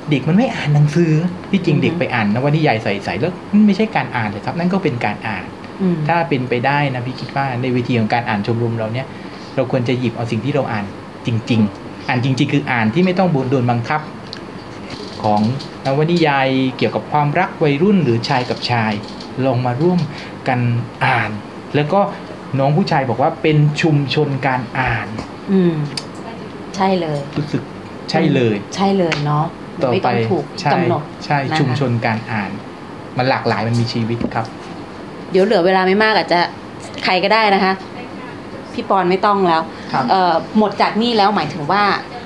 เด็กมันไม่อ่านหนังสือ ที่จริงอืมเด็กไปอ่านนวนิยายใส่ๆแล้วนั่นไม่ใช่การอ่านเลยครับ นั่นก็เป็นการอ่านอืมถ้าเป็นไปได้นะพี่คิดว่าในวิธีของการอ่านชมรมเราเนี่ยเราควรจะหยิบเอาสิ่งที่เราอ่านจริง ๆ อ่านจริง ๆ คืออ่านที่ไม่ต้องโดนบังคับ ของนวนิยายเกี่ยวกับความรักวัยรุ่นหรือชายกับชาย ลองมาร่วมกันอ่าน แล้วก็น้องผู้ชายบอกว่าเป็นชุมชนการอ่าน อืม ใช่เลยรู้สึกใช่เลย ใช่เลยเนาะ ต่อไม่ไปต้องถูกใช่กำหนดใช่นะคะชุมชนการอ่าน มันหลากหลายมันมีชีวิตครับ เดี๋ยวเหลือเวลาไม่มากอาจจะใครก็ได้นะคะ พี่ปอนไม่ต้องแล้วครับเอ่อหมดจากนี่แล้วหมายถึงว่า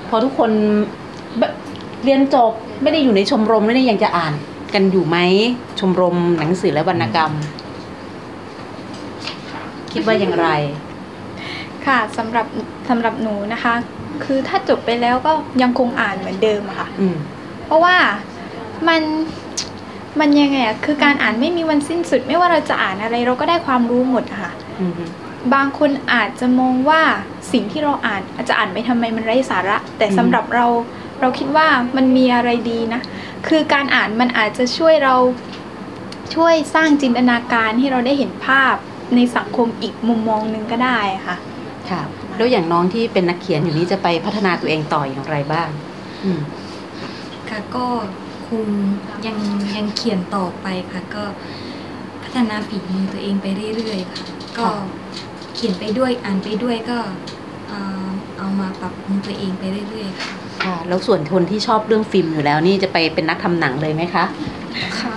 พอทุกคนเบเรียนจบไม่ได้อยู่ในชมรมแล้วเนี่ยยังจะอ่านกันอยู่ไหมชมรมหนังสือและวรรณกรรม คิดว่าอย่างไร ค่ะสำหรับสำหรับหนูนะคะ คือถ้าจบไปแล้วก็ยังคงอ่านเหมือนเดิมอะค่ะอืม เพราะว่ามันมันยังไงอะคือการอ่านไม่มีวันสิ้นสุด ไม่ว่าเราจะอ่านอะไร เราก็ได้ความรู้หมดอะค่ะอืมบางคนอาจจะมองว่าสิ่งที่เราอ่าน อาจจะอ่านไปทำไมมันไร้สาระ แต่สำหรับเราเราคิดว่ามันมีอะไรดีนะ คือการอ่านมันอาจจะช่วยเราช่วยสร้างจินตนาการให้เราได้เห็นภาพในสังคมอีกมุมมองหนึ่งก็ได้ค่ะ ค่ะ แล้วอย่างน้องที่เป็นนักเขียนอยู่นี้จะไปพัฒนาตัวเองต่ออย่างไรบ้างอืม ค่ะก็คงยังยังเขียนต่อไปค่ะ ก็พัฒนาฝีมือตัวเองไปเรื่อยๆค่ะ ก็เขียนไปด้วยอ่านไปด้วยก็เอ่อเอามาปรับปรุงตัวเองไปเรื่อยๆค่ะค่ะ แล้วส่วนคนที่ชอบเรื่องฟิล์มอยู่แล้วนี่จะไปเป็นนักทำหนังเลยไหมคะ ค่ะ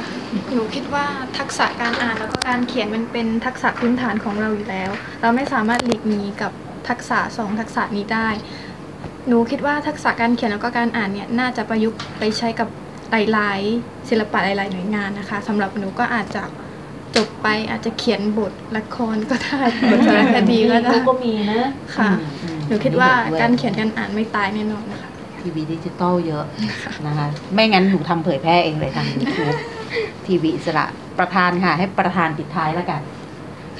หนูคิดว่าทักษะการอ่านแล้วก็การเขียนมันเป็นทักษะพื้นฐานของเราอยู่แล้ว เราไม่สามารถหลีกหนีกับทักษะสองทักษะนี้ได้ หนูคิดว่าทักษะการเขียนแล้วก็การอ่านเนี่ยน่าจะประยุกต์ไปใช้กับหลายๆศิลปะหลายๆหน่วยงานนะคะสำหรับหนูก็อาจจะจบไปอาจจะเขียนบทละครก็ได้บทสารคดีก็ได้ก็มีนะค่ะอืมอืมหนูคิดว่าเห็นด้วยการเขียนการอ่านไม่ตายแน่นอนนะคะทีวีดิจิตอลเยอะนะคะไม่งั้นหนูทำเผยแพร่เองเลยทางยูทูบทีวีอิสระประธานค่ะ ให้ประธานปิดท้ายแล้วกัน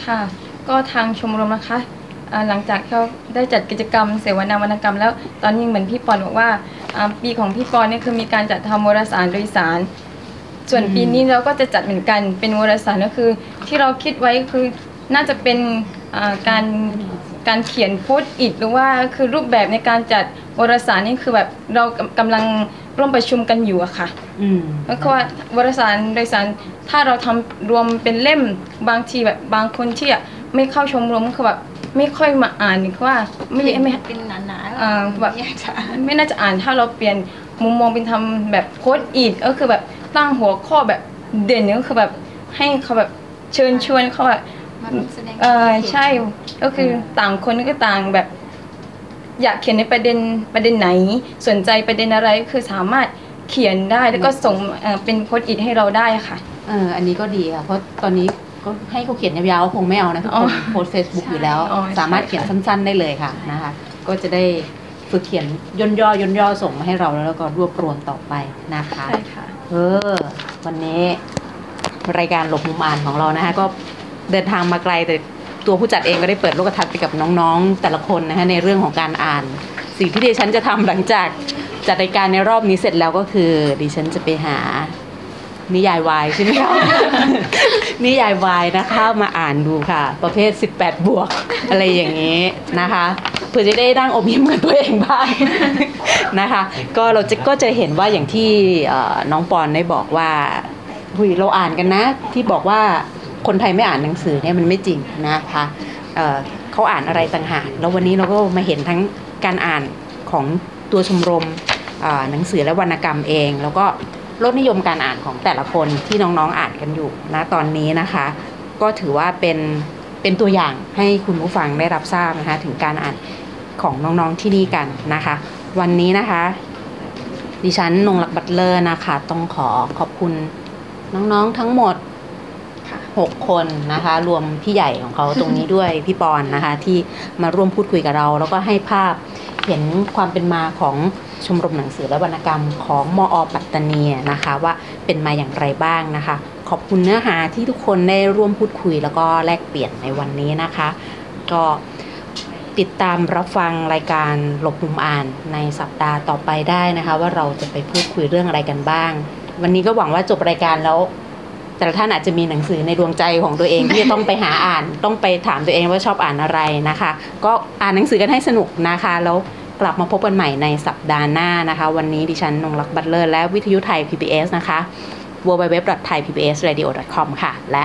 ค่ะ ก็ทางชมรมนะคะอ่า หลังจากที่เขาได้จัดกิจกรรมเสวนาวรรณกรรม แล้วตอนนี้เหมือนพี่ปอนบอกว่าอ่าปีของพี่ปอนเนี่ยคือมีการจัดทำวารสารโดยสาร ส่วนปีนี้เราก็จะจัดเหมือนกันเป็นวารสารก็คือ ที่เราคิดไว้คือน่าจะเป็นอ่าการการเขียนโพสต์อิทหรือว่าคือรูปแบบในการจัดวารสารนี่คือแบบเรากำกำลังร่วมประชุมกันอยู่อะค่ะอืมแล้วก็ว่าวารสารโดยสารถ้าเราทำรวมเป็นเล่มบางทีแบบบางคนที่อะไม่เข้าชมรมคือแบบ ไม่ค่อยมาอ่านคือว่าไม่ไม่เป็นหนาอ่าแบบไม่น่าจะอ่านถ้าเราเปลี่ยนมุมมองเป็นทำแบบโพสต์อีดก็คือแบบตั้งหัวข้อแบบเด่นก็คือแบบให้เขาแบบเชิญชวนเขาแบบเออใช่ก็คือต่างคนก็ต่างแบบ อยากเขียนในประเด็นประเด็นไหน สนใจประเด็นอะไรก็คือสามารถเขียนได้แล้วก็ส่งเอ่อเป็นโพสต์อิทให้เราได้ค่ะเอออันนี้ก็ดีค่ะเพราะตอนนี้ ก็ให้เขาเขียนยาวๆก็คงไม่เอานะทุกอ๋คอนโพสเฟซบุ๊กอยู่แล้วอ๋อใช่สามารถเขียนสั้นๆได้เลยค่ะนะคะ ก็จะได้ฝึกเขียนย่นย่อย่นย่อส่งมาให้เราแล้วก็รวบรวมต่อไปนะคะใช่ค่ะเออวันนี้รายการหลบมุมอ่านของเรานะคะก็เดินทางมาไกลแต่ตัวผู้จัดเองก็ได้เปิดโลกทัศน์ไปกับน้องๆ แต่ละคนนะคะในเรื่องของการอ่าน สิ่งที่ดิฉันจะทำหลังจากจัดรายการในรอบนี้เสร็จแล้วก็คือดิฉันจะไปหา นิยายวายใช่ไหมคะนิยายวายนะคะมาอ่านดูค่ะ ประเภท 18 บวก อะไรอย่างนี้นะคะเพื่อจะได้นั่งอมยิ้มกับตัวเองบ้างนะคะ ก็เราจะก็จะเห็นว่าอย่างที่น้องปอนได้บอกว่าหุยเราอ่านกันนะ ที่บอกว่าคนไทยไม่อ่านหนังสือเนี่ยมันไม่จริงนะคะเอ่อเขาอ่านอะไรต่างหากแล้ววันนี้เราก็มาเห็นทั้งการอ่านของตัวชมรมหนังสือและวรรณกรรมเอง แล้วก็ รสนิยมการอ่านของแต่ละคนที่น้องๆอ่านกันอยู่นะตอนนี้นะคะ ก็ถือว่าเป็นเป็นตัวอย่างให้คุณผู้ฟังได้รับทราบนะคะ ถึงการอ่านของน้องๆที่นี่กันนะคะ วันนี้นะคะ ดิฉันนงลักบัตเลอร์นะคะ ต้องขอขอบคุณน้องๆทั้งหมด6คนนะคะ รวมพี่ใหญ่ของเขาตรงนี้ด้วยพี่ปอนนะคะ ที่มาร่วมพูดคุยกับเรา แล้วก็ให้ภาพเห็นความเป็นมาของ ชมรมหนังสือและวรรณกรรมของมอปัตตานีนะคะว่าเป็นมาอย่างไรบ้างนะคะ ขอบคุณเนื้อหาที่ทุกคนได้ร่วมพูดคุยแล้วก็แลกเปลี่ยนในวันนี้นะคะ ก็ติดตามรับฟังรายการหลบมุมอ่านในสัปดาห์ต่อไปได้นะคะ ว่าเราจะไปพูดคุยเรื่องอะไรกันบ้าง วันนี้ก็หวังว่าจบรายการแล้ว แต่ละท่านอาจจะมีหนังสือในดวงใจของตัวเองที่จะต้องไปหาอ่าน ต้องไปถามตัวเองว่าชอบอ่านอะไรนะคะ ก็อ่านหนังสือกันให้สนุกนะคะแล้ว กลับมาพบกันใหม่ในสัปดาห์หน้านะคะ วันนี้ดิฉันนงรักบัตเลอร์และวิทยุไทย PBS นะคะ www.thaipbsradio.com ค่ะ และ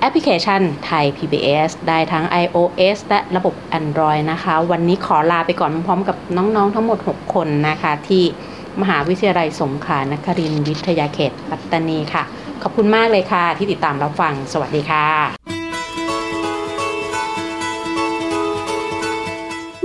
แอปพลิเคชันไทย PBS ได้ทั้ง iOS และระบบ Android นะคะ วันนี้ขอลาไปก่อนพร้อมกับน้องๆทั้งหมด 6 คนนะคะ ที่มหาวิทยาลัยสงขลานครินทร์วิทยาเขตปัตตานีค่ะ ขอบคุณมากเลยค่ะ ที่ติดตามรับฟัง สวัสดีค่ะ